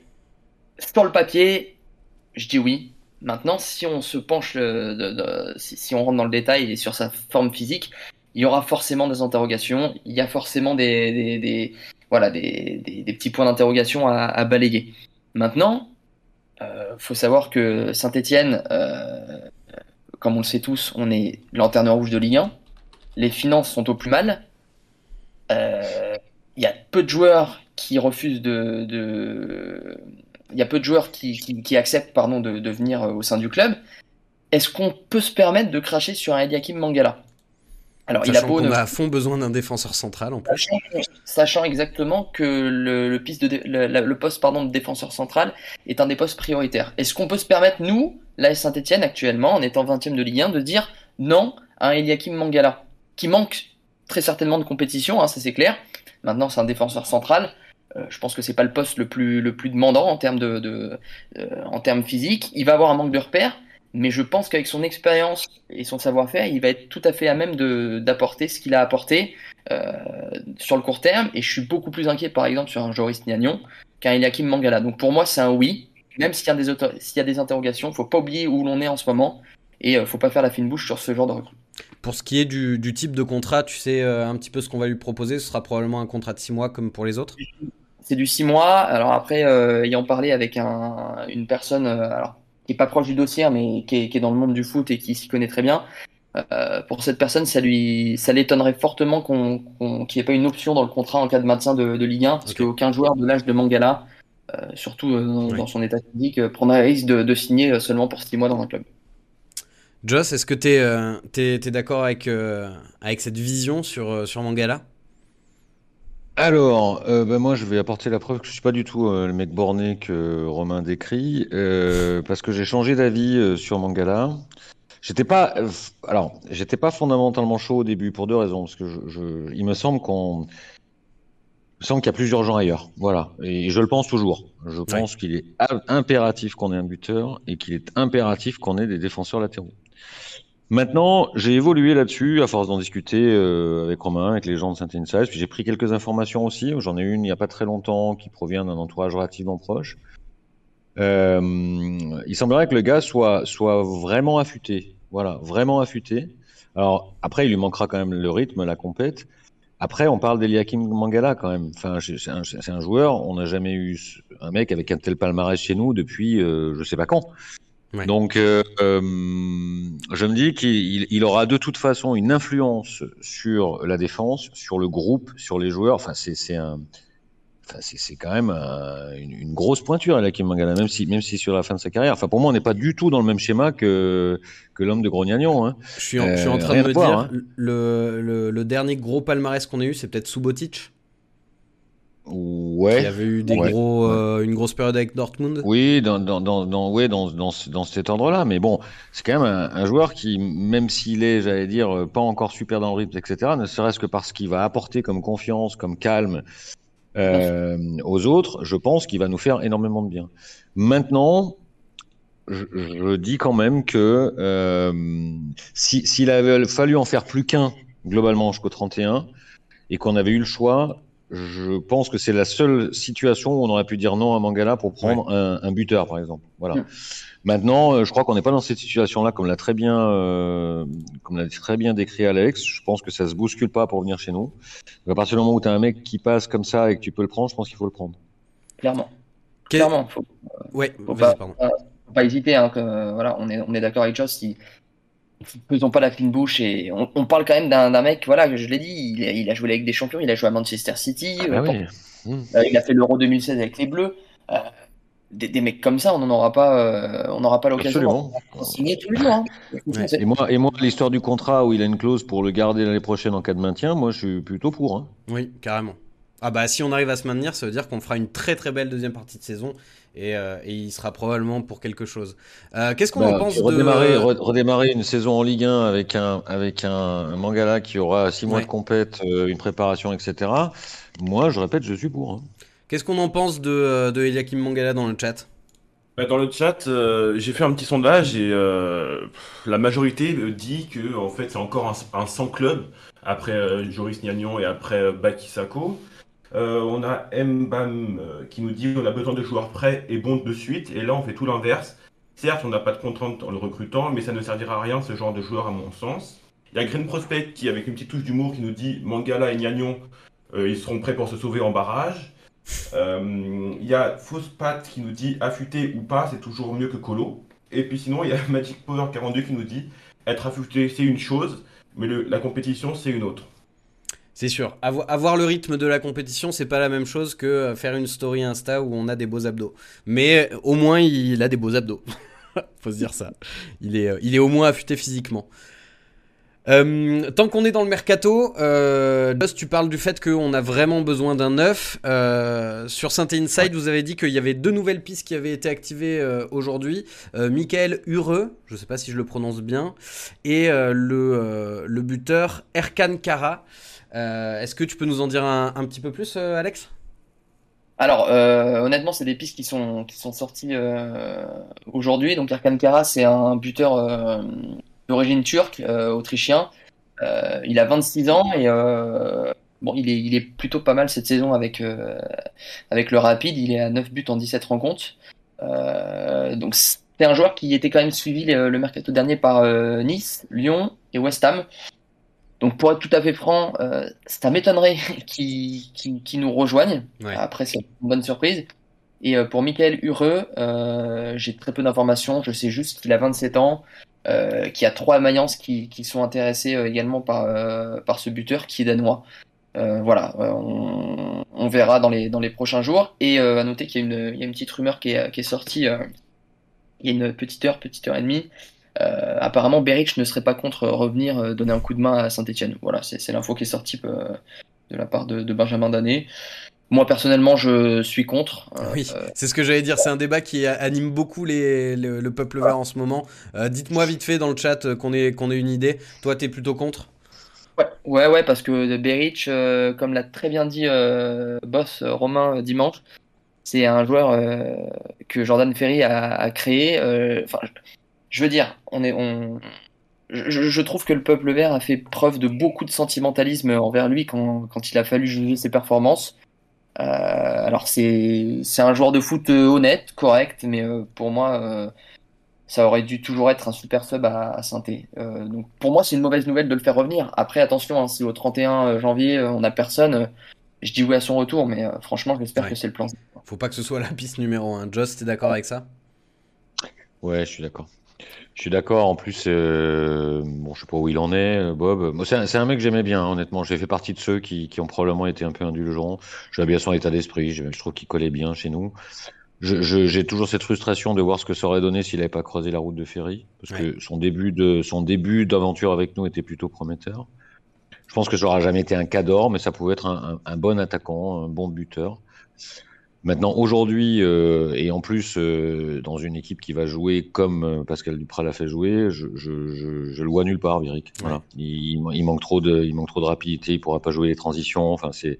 sur le papier, je dis oui. Maintenant, si on se penche, si, on rentre dans le détail et sur sa forme physique, il y aura forcément des interrogations, il y a forcément des, petits points d'interrogation à, balayer. Maintenant, euh, faut savoir que Saint-Etienne, euh, comme on le sait tous, on est lanterne rouge de Ligue 1. Les finances sont au plus mal. Euh, il y a peu de joueurs qui refusent de. Il y a peu de joueurs qui, acceptent pardon, de, de, venir au sein du club. Est-ce qu'on peut se permettre de cracher sur un Ediakim Mangala? Alors, il a, beau a à fond besoin d'un défenseur central en plus. Sachant, exactement que le, le, piste de le, poste pardon, de défenseur central est un des postes prioritaires. Est-ce qu'on peut se permettre, nous, la Saint-Etienne actuellement, en étant 20 e de Ligue 1, de dire non à un Eliakim Mangala, qui manque très certainement de compétition, hein, ça c'est clair. Maintenant, c'est un défenseur central. Euh, je pense que c'est pas le poste le plus, le plus demandant en termes, de, de euh, en termes physiques. Il va avoir un manque de repères mais je pense qu'avec son expérience et son savoir-faire, il va être tout à fait à même d'apporter ce qu'il a apporté euh, sur le court terme. Et je suis beaucoup plus inquiet, par exemple, sur un Joris Niagnon qu'un Eliakim Mangala. Donc pour moi, c'est un oui. Même s'il y, a des s'il y a des interrogations, faut pas oublier où l'on est en ce moment et euh, faut pas faire la fine bouche sur ce genre de recrue. Pour ce qui est du, du type de contrat, tu sais euh, un petit peu ce qu'on va lui proposer. Ce sera probablement un contrat de 6 mois comme pour les autres. C'est du 6 mois. Alors après, euh, ayant parlé avec un, une personne, alors qui est pas proche du dossier, mais qui est, dans le monde du foot et qui s'y connaît très bien. Euh, pour cette personne, ça lui, ça l'étonnerait fortement qu'on, qu'il n'y ait pas une option dans le contrat en cas de maintien de, Ligue 1, parce qu'aucun joueur de l'âge de Mangala, euh, surtout euh, dans, son état physique, prendrait le risque de, signer seulement pour 6 mois dans un club. Joss, est-ce que tu es, d'accord avec, avec cette vision sur, sur Mangala? Alors, euh, ben moi, je vais apporter la preuve que je suis pas du tout euh, le mec borné que Romain décrit, euh, parce que j'ai changé d'avis sur Mangala. J'étais pas, alors, j'étais pas fondamentalement chaud au début pour deux raisons, parce que je, il me semble qu'on, il semble qu'il y a plusieurs gens ailleurs, voilà, et je le pense toujours. Je pense qu'il est impératif qu'on ait un buteur et qu'il est impératif qu'on ait des défenseurs latéraux. Maintenant, j'ai évolué là-dessus à force d'en discuter euh, avec Romain, avec les gens de Saint-Inside. Puis j'ai pris quelques informations aussi. J'en ai une il n'y a pas très longtemps qui provient d'un entourage relativement proche. Euh, il semblerait que le gars soit, soit vraiment affûté. Voilà, vraiment affûté. Alors après, il lui manquera quand même le rythme, la compète. Après, on parle d'Eliakim Mangala quand même. Enfin, c'est un, un, joueur. On n'a jamais eu un mec avec un tel palmarès chez nous depuis euh, je sais pas quand. Donc, euh, euh, je me dis qu'il il aura de toute façon une influence sur la défense, sur le groupe, sur les joueurs. Enfin, c'est un, enfin, c'est quand même une, une, grosse pointure, là, Kim Mangala, même si, même si sur la fin de sa carrière. Enfin, pour moi, on n'est pas du tout dans le même schéma que, que l'homme de Grognagnon. Hein. Je, suis en, je suis en train de me dire, hein. le, le, le, dernier gros palmarès qu'on a eu, c'est peut-être Subotic Ouais. Il y avait eu des Ouais. gros, euh, une grosse période avec Dortmund. Oui, dans, dans, dans, dans, ouais, dans, dans, ce- dans cet ordre-là. Mais bon, c'est quand même un, un joueur qui, même s'il est, j'allais dire, euh, pas encore super dans le rythme, etc., ne serait-ce que parce qu'il va apporter comme confiance, comme calme euh, aux autres, je pense qu'il va nous faire énormément de bien. Maintenant, je, je dis quand même que euh, si- s'il avait fallu en faire plus qu'un, globalement, jusqu'au 31, et qu'on avait eu le choix, je pense que c'est la seule situation où on aurait pu dire non à Mangala pour prendre un, un buteur, par exemple. Voilà. Maintenant, euh, je crois qu'on n'est pas dans cette situation-là, comme l'a très bien, euh, comme l'a très bien décrit Alex. Je pense que ça se bouscule pas pour venir chez nous. Donc, à partir du moment où tu as un mec qui passe comme ça et que tu peux le prendre, je pense qu'il faut le prendre. Clairement. Clairement. Faut, Ouais, faut vas-y, pas, pardon. faut pas hésiter. Hein, que, voilà, on est, on est d'accord avec Joss. Si, faisons pas la fine bouche et on, on parle quand même d'un mec. Voilà, je l'ai dit, il, a- il a joué avec des champions. Il a joué à Manchester City. Ah euh, bah pour- oui. Mm. Euh, il a fait l'Euro 2016 avec les Bleus. Euh, des, des mecs comme ça, on n'en aura pas, euh, on n'aura pas l'occasion Absolument. d'en signer tous les jours. Hein. Ouais. C'est- Et moi, et moi, l'histoire du contrat où il a une clause pour le garder l'année prochaine en cas de maintien, moi, je suis plutôt pour. Hein. Oui, carrément. Ah bah si on arrive à se maintenir, ça veut dire qu'on fera une très très belle deuxième partie de saison et, euh, et il sera probablement pour quelque chose. Euh, Qu'est-ce qu'on Bah, en pense puis de redémarrer, re- redémarrer une saison en Ligue 1 avec un, avec un, un Mangala qui aura six mois Ouais. de compète, euh, une préparation, etc. Moi, je répète, je suis pour. hein. Qu'est-ce qu'on en pense de, de Eliakim Mangala dans le chat? Bah, Dans le chat, euh, j'ai fait un petit sondage et euh, la majorité dit que en fait c'est encore un, un 100 club après euh, Joris Gnagnon et après euh, Baki Sako. Euh, on a Mbam euh, qui nous dit on a besoin de joueurs prêts et bons de suite et là on fait tout l'inverse. Certes, on n'a pas de contrainte en le recrutant, mais ça ne servira à rien ce genre de joueur à mon sens. Il y a Green Prospect qui avec une petite touche d'humour qui nous dit Mangala et Gnagnon euh, ils seront prêts pour se sauver en barrage. Euh, Il y a Fausse Pat qui nous dit affûté ou pas, c'est toujours mieux que Colo. Et puis sinon, il y a Magic Power 42 qui nous dit être affûté, c'est une chose, mais la compétition, c'est une autre. C'est sûr. Avo- avoir le rythme de la compétition, c'est pas la même chose que euh, faire une story Insta où on a des beaux abdos. Mais euh, au moins, il a des beaux abdos. Faut se dire ça. Il est, euh, il est au moins affûté physiquement. Euh, tant qu'on est dans le mercato, euh, tu parles du fait qu'on a vraiment besoin d'un neuf. Euh, sur Saint Inside, vous avez dit qu'il y avait deux nouvelles pistes qui avaient été activées euh, aujourd'hui. Michael Ureux, je sais pas si je le prononce bien, et le, le buteur Erkan Kara. Euh, Est-ce que tu peux nous en dire un, petit peu plus, euh, Alex? Alors, euh, honnêtement, c'est des pistes qui sont, sorties aujourd'hui. Donc, Erkan Kara, c'est un buteur d'origine turque, autrichien. Il a 26 ans et bon, il est, plutôt pas mal cette saison avec, le Rapide. Il est à 9 buts en 17 rencontres. Donc, c'est un joueur qui était quand même suivi le, le dernier par Nice, Lyon et West Ham. Donc, pour être tout à fait franc, euh, ça m'étonnerait qu'il qu'il- qu'il nous rejoigne. Ouais. Après, c'est une bonne surprise. Et euh, pour Michael Ureux, euh, j'ai très peu d'informations. Je sais juste qu'il a 27 ans, euh, qu'il y a trois Mayence qui, qui sont intéressés euh, également par, euh, par ce buteur qui est danois. Euh, voilà, euh, on, on verra dans les, dans les prochains jours. Et euh, à noter qu'il y a une, il y a une petite rumeur qui est, qui est sortie euh, il y a une petite heure, petite heure et demie. Euh, apparemment, Beric ne serait pas contre revenir euh, donner un coup de main à Saint-Etienne. Voilà, c'est l'info qui est sortie euh, de la part de, de Benjamin Danet. Moi, personnellement, je suis contre. Oui, euh, c'est ce que j'allais dire. C'est un débat qui anime beaucoup les, le, le peuple vert en ce moment. Euh, Dites-moi vite fait dans le chat qu'on ait, qu'on ait une idée. Toi, t'es plutôt contre? Ouais, ouais, ouais, parce que Beric, euh, comme l'a très bien dit Boss Romain dimanche, c'est un joueur que Jordan Ferry a, a créé. Enfin, je- veux dire, on est, on, je, je trouve que le peuple vert a fait preuve de beaucoup de sentimentalisme envers lui quand, quand il a fallu juger ses performances. Euh, alors c'est, c'est un joueur de foot euh, honnête, correct, mais euh, pour moi, euh, ça aurait dû toujours être un super sub à, à. Euh, donc pour moi, c'est une mauvaise nouvelle de le faire revenir. Après, attention, hein, si au 31 janvier on n'a personne, je dis oui à son retour, mais euh, franchement, j'espère Ouais. que c'est le plan. Faut pas que ce soit la piste numéro 1. Joss, t'es d'accord avec ça? Ouais, je suis d'accord. Je suis d'accord. En plus, euh, bon, je sais pas où il en est, euh, Bob. C'est un, mec que j'aimais bien, hein, honnêtement. J'ai fait partie de ceux qui, qui ont probablement été un peu indulgents. J'aime bien son état d'esprit. Je, je trouve qu'il collait bien chez nous. J'ai toujours cette frustration de voir ce que ça aurait donné s'il n'avait pas creusé la route de Ferry, parce que son début de son début d'aventure avec nous était plutôt prometteur. Je pense que ça n'aura jamais été un cador, mais ça pouvait être un, un, bon attaquant, un bon buteur. Maintenant, aujourd'hui, euh, et en plus, euh, dans une équipe qui va jouer comme euh, Pascal Duprat l'a fait jouer, je, je, je, je, le vois nulle part, Biric. Voilà. Il, il, manque trop de, il manque trop de rapidité, il pourra pas jouer les transitions. Enfin, c'est,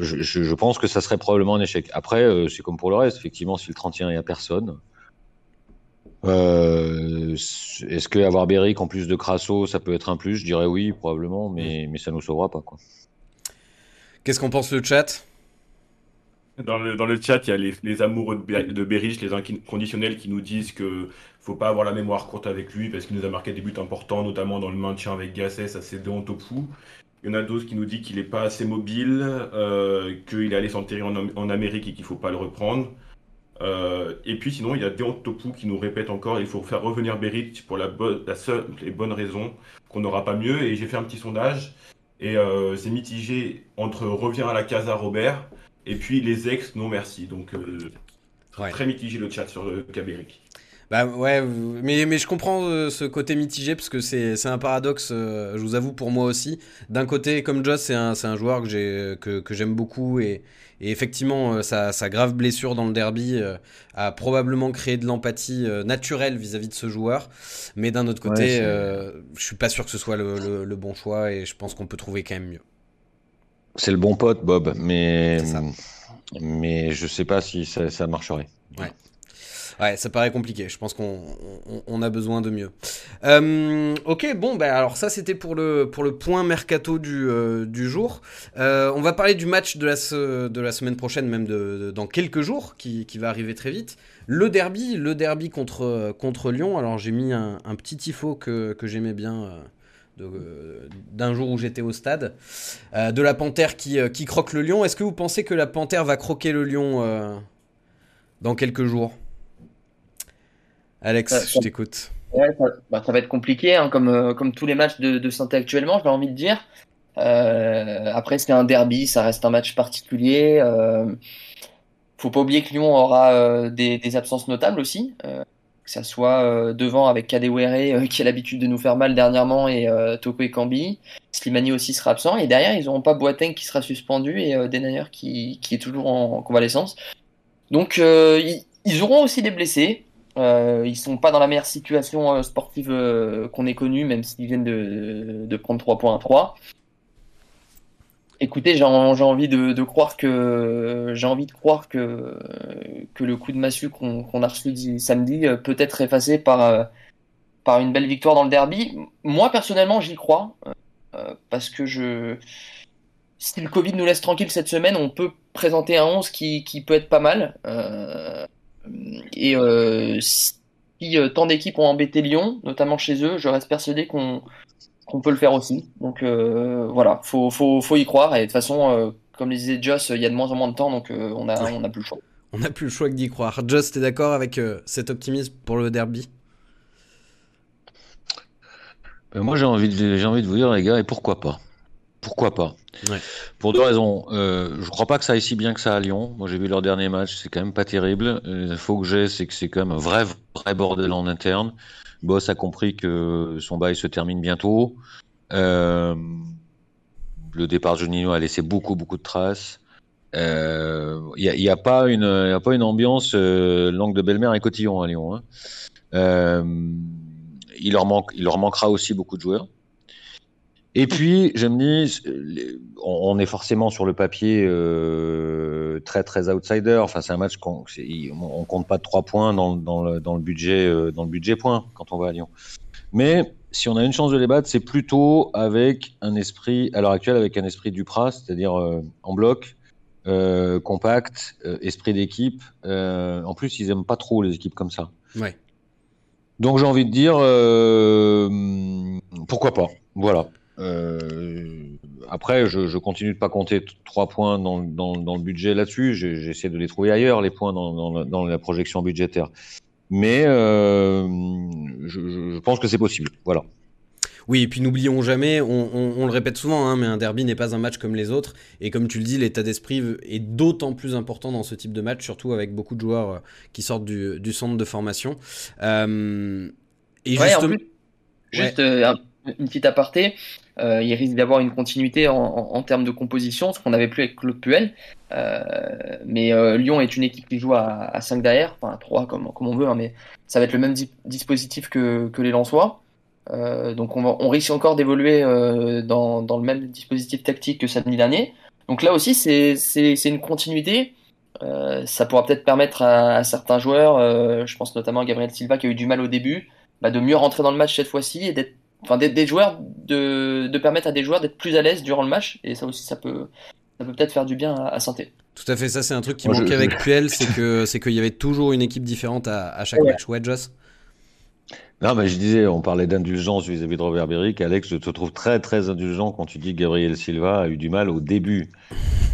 je, pense que ça serait probablement un échec. Après, c'est comme pour le reste. Effectivement, si le 31 est à personne, euh, est-ce que avoir Beric en plus de Crasso, ça peut être un plus? Je dirais oui, probablement, mais, mais ça nous sauvera pas. Qu'est-ce qu'on pense le chat? Dans le, chat, il y a les, amoureux de, Berich, les inconditionnels, qui nous disent que faut pas avoir la mémoire courte avec lui parce qu'il nous a marqué des buts importants, notamment dans le maintien avec Gasset, à ses deux Topu. Il y en a d'autres qui nous disent qu'il n'est pas assez mobile, euh, qu'il est allé s'enterrer en, en, Amérique et qu'il faut pas le reprendre. Euh, et puis sinon, il y a Deon Topu qui nous répète encore il faut faire revenir Beric pour la seule et bonne raison qu'on n'aura pas mieux. Et j'ai fait un petit sondage et euh, c'est mitigé entre revient à la casa Robert et puis les ex, non merci. Donc euh, ouais. très mitigé le chat sur le cas Beric. Bah ouais, mais, mais je comprends euh, ce côté mitigé parce que c'est un paradoxe, euh, je vous avoue, pour moi aussi. D'un côté, comme Joss, c'est un, un joueur que j'aime que, que beaucoup et, et effectivement, euh, sa, sa, grave blessure dans le derby euh, a probablement créé de l'empathie euh, naturelle vis-à-vis -vis de ce joueur. Mais d'un autre côté, ouais, je suis pas sûr que ce soit le, le, le bon choix et je pense qu'on peut trouver quand même mieux. C'est le bon pote, Bob, mais, mais je sais pas si ça, ça marcherait. Ouais. Ouais, ça paraît compliqué. Je pense qu'on on, on a besoin de mieux. Euh, ok, bon, bah, alors ça c'était pour le, pour le point mercato du, euh, du jour. Euh, on va parler du match de la, de la semaine prochaine, même de, de, dans quelques jours, qui, qui va arriver très vite. Le derby, le derby contre, contre Lyon. Alors j'ai mis un, un, petit tifo que, que j'aimais bien d'un jour où j'étais au stade, euh, de la panthère qui, euh, qui croque le lion. Est-ce que vous pensez que la panthère va croquer le lion euh, dans quelques jours? Alex, ça, je t'écoute. Ouais, ça, bah, ça, va être compliqué, hein, comme, comme tous les matchs de, de santé actuellement, j'ai envie de dire. après, c'est un derby, ça reste un match particulier. faut pas oublier que Lyon aura des, des, absences notables aussi que ça soit euh, devant avec Kadewere euh, qui a l'habitude de nous faire mal dernièrement et euh, Toko et Kambi. Slimani aussi sera absent et derrière ils n'auront pas Boateng qui sera suspendu et Denayer qui, est toujours en, convalescence. Donc ils, ils, auront aussi des blessés. ils sont pas dans la meilleure situation sportive qu'on ait connue même s'ils viennent de, de prendre 3 points à 3. Écoutez, j'ai envie de, croire que j'ai envie de croire que que le coup de massue qu'on qu a reçu samedi peut être effacé par par une belle victoire dans le derby. Moi personnellement, j'y crois euh, parce que je si le Covid nous laisse tranquille cette semaine, on peut présenter un 11 qui, qui peut être pas mal. Euh, et euh, si tant d'équipes ont embêté Lyon, notamment chez eux, je reste persuadé qu'on qu'on peut le faire aussi. Donc euh, voilà, faut, faut, faut y croire. Et de toute façon, euh, comme le disait Joss, il y a de moins en moins de temps, donc euh, on a, on a plus le choix. On n'a plus le choix que d'y croire. Joss, t'es d'accord avec euh, cet optimisme pour le derby? Moi, j'ai envie, de, j'ai envie de vous dire, les gars, et pourquoi pas? Pourquoi pas? Ouais. Pour deux raisons. Euh, je crois pas que ça aille si bien que ça à Lyon. Moi, j'ai vu leur dernier match, c'est quand même pas terrible. L'info que j'ai, c'est que c'est quand même un vrai, vrai bordel en interne. Boss a compris que son bail se termine bientôt. Euh, le départ de Juninho a laissé beaucoup, beaucoup de traces. Il euh, n'y a, pas une, ambiance euh, langue de belle-mère et cotillon à Lyon. Hein. Il, leur manque, il leur manquera aussi beaucoup de joueurs. Et puis, je me dis, on est forcément sur le papier euh, très très outsider. Enfin, c'est un match qu'on on compte pas de trois points dans, dans, le, dans le budget euh, dans le budget point quand on va à Lyon. Mais si on a une chance de les battre, c'est plutôt avec un esprit, à l'heure actuelle, avec un esprit du Pras, c'est-à-dire euh, en bloc, euh, compact, euh, esprit d'équipe. en plus, ils aiment pas trop les équipes comme ça. Ouais. Donc j'ai envie de dire, pourquoi pas. Voilà. Euh, après, je, je, continue de pas compter trois points dans, dans, dans le budget là-dessus. J'essaie de les trouver ailleurs, les points dans, dans, dans la projection budgétaire. Mais euh, je, je, pense que c'est possible. Voilà. Oui, et puis n'oublions jamais, on, on, on, le répète souvent, hein, mais un derby n'est pas un match comme les autres. Et comme tu le dis, l'état d'esprit est d'autant plus important dans ce type de match, surtout avec beaucoup de joueurs euh, qui sortent du, du centre de formation. Euh, et ouais, justement... Juste ouais. euh, une petite aparté, euh, il risque d'avoir une continuité en, termes de composition, ce qu'on n'avait plus avec Claude Puel. Euh, mais euh, Lyon est une équipe qui joue à, à 5 derrière, enfin à 3 comme, comme on veut, hein, mais ça va être le même dispositif que, que les Lensois. Donc on, va, on risque encore d'évoluer dans, dans, le même dispositif tactique que samedi dernier. Donc là aussi, c'est une continuité. Ça pourra peut-être permettre à, à, certains joueurs, je pense notamment à Gabriel Silva qui a eu du mal au début, bah, de mieux rentrer dans le match cette fois-ci et d'être enfin des, des, joueurs de, de permettre à des joueurs d'être plus à l'aise durant le match et ça aussi ça peut ça peut peut-être faire du bien à, à Santé. Tout à fait, ça c'est un truc qui Moi, manquait je, avec. Puel, c'est que c'est qu'il y avait toujours une équipe différente à, à chaque ouais. match. Ouais, Joss? Non, mais je disais, on parlait d'indulgence vis-à-vis de Robert Beric. Alex, je te trouve très, très indulgent quand tu dis que Gabriel Silva a eu du mal au début.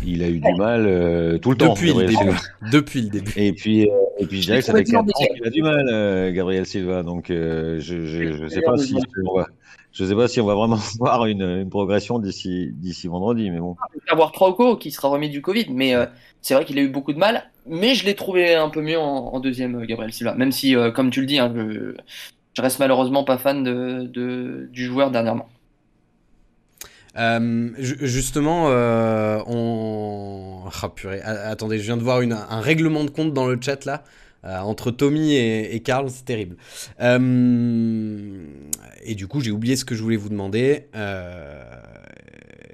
Il a eu du mal euh, tout le Depuis temps. Le début. Depuis le début. Et puis, euh, et puis je dirais que ça fait 4 ans qu'il a du mal, euh, Gabriel Silva. Donc, euh, je ne sais pas si on va, je sais pas si on va vraiment voir une, une progression d'ici d'ici vendredi, mais bon. Il va y avoir Trauco qui sera remis du Covid, mais euh, c'est vrai qu'il a eu beaucoup de mal. Mais je l'ai trouvé un peu mieux en, deuxième, Gabriel Silva. Même si, euh, comme tu le dis, hein, je, reste malheureusement pas fan de, du joueur dernièrement. Euh, justement, euh, on. Ah, purée. Attendez, je viens de voir un règlement de compte dans le chat là. Euh, entre Tommy et, et Karl, c'est terrible. Euh, et du coup, j'ai oublié ce que je voulais vous demander.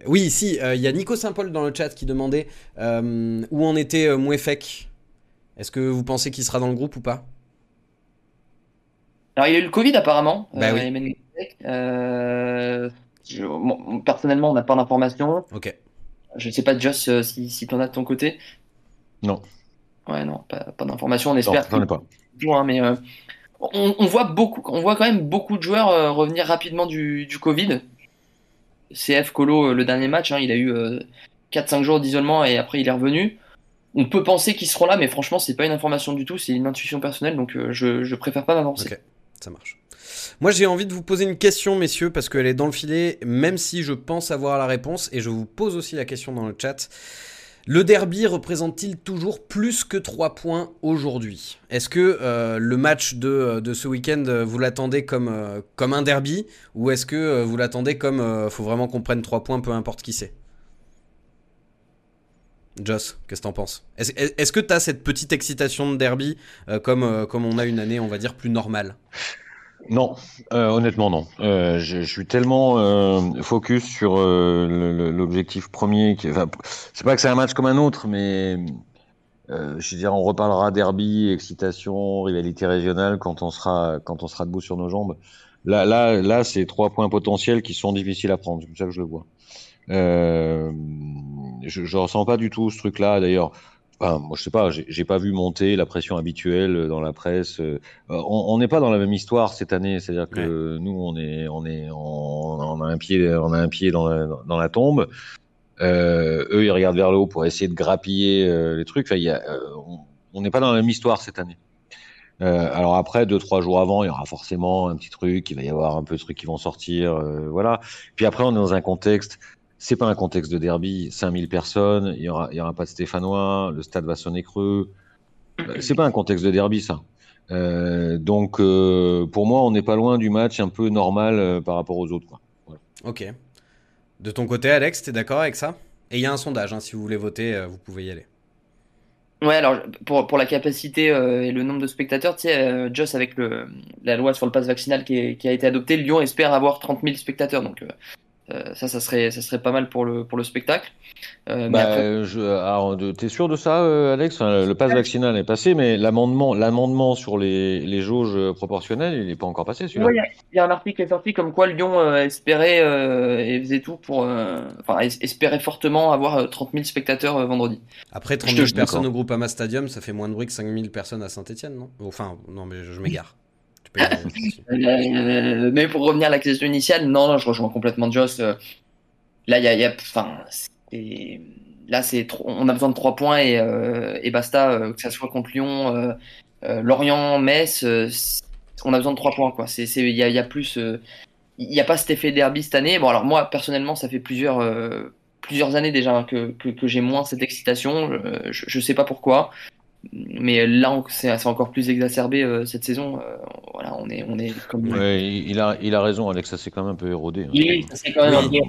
Euh, oui, si, il y a Nico Saint-Paul dans le chat qui demandait où en était Mouefek. Est-ce que vous pensez qu'il sera dans le groupe ou pas? Alors, il y a eu le Covid apparemment. Bah oui. Je, bon, personnellement, on n'a pas d'informations. Ok. Je ne sais pas, Joss, si, si tu en as de ton côté. Non. Ouais, non, pas, pas d'informations. On espère. Non, pas. Hein, mais euh, on, on, voit beaucoup, on voit quand même beaucoup de joueurs euh, revenir rapidement du, du Covid. CF Colo, euh, le dernier match, hein, il a eu 4-5 jours d'isolement et après il est revenu. On peut penser qu'ils seront là, mais franchement, c'est pas une information du tout, c'est une intuition personnelle, donc je, je préfère pas m'avancer. Ok, ça marche. Moi, j'ai envie de vous poser une question, messieurs, parce qu'elle est dans le filet, même si je pense avoir la réponse, et je vous pose aussi la question dans le chat. Le derby représente-t-il toujours plus que 3 points aujourd'hui? Est-ce que euh, le match de, de ce week-end, vous l'attendez comme, euh, un derby? Ou est-ce que euh, vous l'attendez comme euh, faut vraiment qu'on prenne 3 points, peu importe qui c'est? Joss, qu'est-ce que t'en penses? Est-ce est que t'as cette petite excitation de derby euh, comme, comme on a une année, on va dire, plus normale? Non, euh, honnêtement non. Euh, je, suis tellement euh, focus sur l'objectif premier. Qui, enfin, c'est pas que c'est un match comme un autre, mais je veux dire, on reparlera derby, excitation, rivalité régionale quand on sera quand on sera debout sur nos jambes. Là, là, là, c'est trois points potentiels qui sont difficiles à prendre. C'est comme ça que je le vois. Je, je ressens pas du tout ce truc-là. D'ailleurs, Enfin, moi, je sais pas, j'ai pas vu monter la pression habituelle dans la presse. On n'est pas dans la même histoire cette année, c'est-à-dire que ouais. nous, on est, on est, on, on, a un pied, on a un pied dans la, dans la tombe. Euh, eux, ils regardent vers le haut pour essayer de grappiller euh, les trucs. Enfin, y a, euh, on n'est pas dans la même histoire cette année. Euh, alors après, deux trois jours avant, il y aura forcément un petit truc. Il va y avoir un peu de trucs qui vont sortir, euh, voilà. Puis après, on est dans un contexte c'est pas un contexte de derby, 5000 personnes, il y aura, il y aura pas de Stéphanois, le stade va sonner creux. C'est pas un contexte de derby, ça. Euh, donc, euh, pour moi, on n'est pas loin du match un peu normal euh, par rapport aux autres. Quoi. Voilà. Ok. De ton côté, Alex, t'es d'accord avec ça? Et il y a un sondage, hein, si vous voulez voter, euh, vous pouvez y aller. Ouais, alors pour, pour la capacité euh, et le nombre de spectateurs, tu sais, euh, Joss, avec le, la loi sur le pass vaccinal qui, est, qui, a été adoptée, Lyon espère avoir 30 000 spectateurs. Donc, euh, ça, ça serait, ça serait pas mal pour le, pour le spectacle. Euh, bah, après... je, alors, t'es sûr de ça, euh, Alex? Enfin, Le pass vaccinal est passé, mais l'amendement, l'amendement sur les, les jauges proportionnelles, il n'est pas encore passé, celui-là. Il ouais, y, y, a un article qui est sorti comme quoi Lyon euh, espérait euh, et faisait tout pour, enfin, espérait fortement avoir 30 000 spectateurs vendredi. Après, 30 000 personnes au groupe Ama Stadium, ça fait moins de bruit que 5 000 personnes à Saint-Etienne, non? Enfin, non, mais je, je m'égare. Euh, mais pour revenir à la question initiale, non, non je rejoins complètement Joss. Euh, là, il y a, y a, enfin, là, c'est on a besoin de trois points et, euh, et basta, euh, que ça soit contre Lyon, euh, euh Lorient, Metz, on a besoin de trois points, quoi. C'est, il y a, y a, plus, il n'y a pas cet effet derby cette année. Bon, alors moi, personnellement, ça fait plusieurs, plusieurs années déjà que, que, que j'ai moins cette excitation. Je, je, sais pas pourquoi mais là, c'est encore plus exacerbé cette saison. voilà, on est, on est comme. Ouais, il a, il a raison, Alex. Ça s'est quand même un peu érodé. Hein. Oui, ça s'est quand même érodé.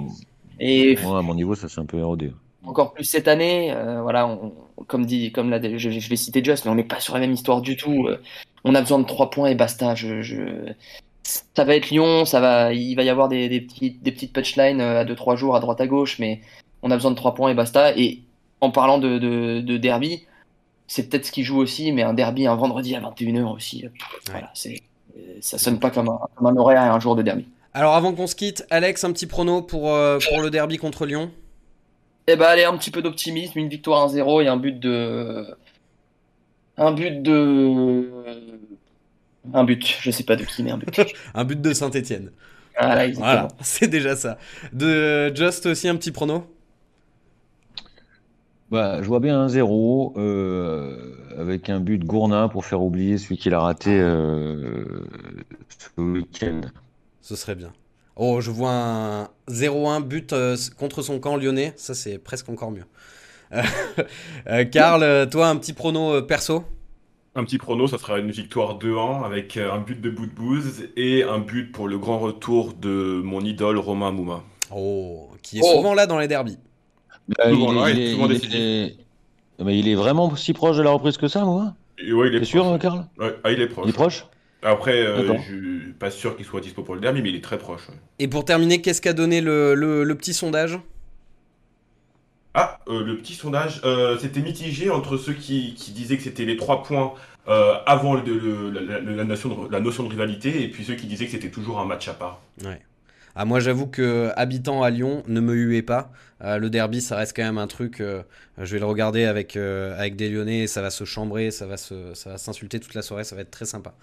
Et à mon niveau, ça s'est un peu érodé. Encore plus cette année, voilà, comme dit, comme là, je, je vais citer Just, mais on n'est pas sur la même histoire du tout. on a besoin de trois points et basta. Je, je, ça va être Lyon, ça va, il va y avoir des, des, des petites punchlines à 2-3 jours à droite à gauche, mais on a besoin de 3 points et basta. Et en parlant de, de, derby, c'est peut-être ce qui joue aussi, mais un derby un vendredi à 21h aussi, voilà, c'est, ça sonne pas comme un, comme un horaire un jour de derby. Alors avant qu'on se quitte, Alex, un petit prono pour, euh, pour le derby contre Lyon? Eh ben allez, un petit peu d'optimisme, une victoire 1-0 et un but de... Un but de... Un but, je sais pas de qui, mais un but. un but de Saint-Etienne. Voilà, voilà c'est déjà ça. De Just aussi un petit prono? Bah, je vois bien un 0 euh, avec un but Gournin pour faire oublier celui qu'il a raté euh, ce week-end. Ce serait bien. Oh, je vois un 0-1 but euh, contre son camp lyonnais. Ça, c'est presque encore mieux. Karl, toi, un petit prono perso? Un petit prono, ça sera une victoire 2-1 avec un but de bout de bouse et un but pour le grand retour de mon idole Romain Mouma. Oh, qui est souvent là dans les derbies. Il, est, vraiment si proche de la reprise que ça, moi ouais, il est sûr, Karl? Ah, Il est proche. Il est proche? Après, euh, je suis pas sûr qu'il soit dispo pour le derby, mais il est très proche. Et pour terminer, qu'est-ce qu'a donné le petit sondage? Ah, euh, le petit sondage, euh, c'était mitigé entre ceux qui, disaient que c'était les trois points euh, avant la, notion de, la, notion de, rivalité et puis ceux qui disaient que c'était toujours un match à part. Ouais. Ah, moi, j'avoue que habitant à Lyon, ne me huez pas. Le derby, ça reste quand même un truc. je vais le regarder avec, avec des Lyonnais, ça va se chambrer, ça va s'insulter toute la soirée, ça va être très sympa.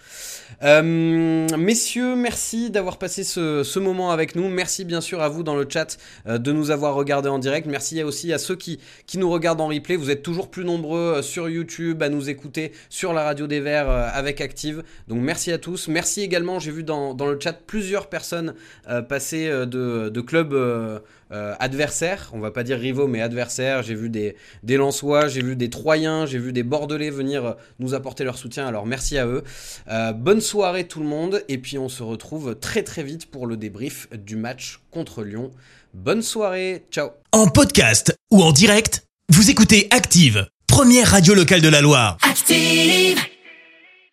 messieurs, merci d'avoir passé ce, ce, moment avec nous. Merci bien sûr à vous dans le chat de nous avoir regardé en direct. Merci aussi à ceux qui, qui nous regardent en replay. Vous êtes toujours plus nombreux sur YouTube à nous écouter sur la radio des Verts avec Active. Donc merci à tous. Merci également, j'ai vu dans, dans, le chat plusieurs personnes passer euh, de, de clubs euh, euh, adversaires, on va pas dire rivaux, mais adversaires. J'ai vu des, des Lensois, j'ai vu des Troyens, j'ai vu des Bordelais venir nous apporter leur soutien. Alors merci à eux. bonne soirée tout le monde. Et puis on se retrouve très très vite pour le débrief du match contre Lyon. Bonne soirée. Ciao. En podcast ou en direct, vous écoutez Active, première radio locale de la Loire. Active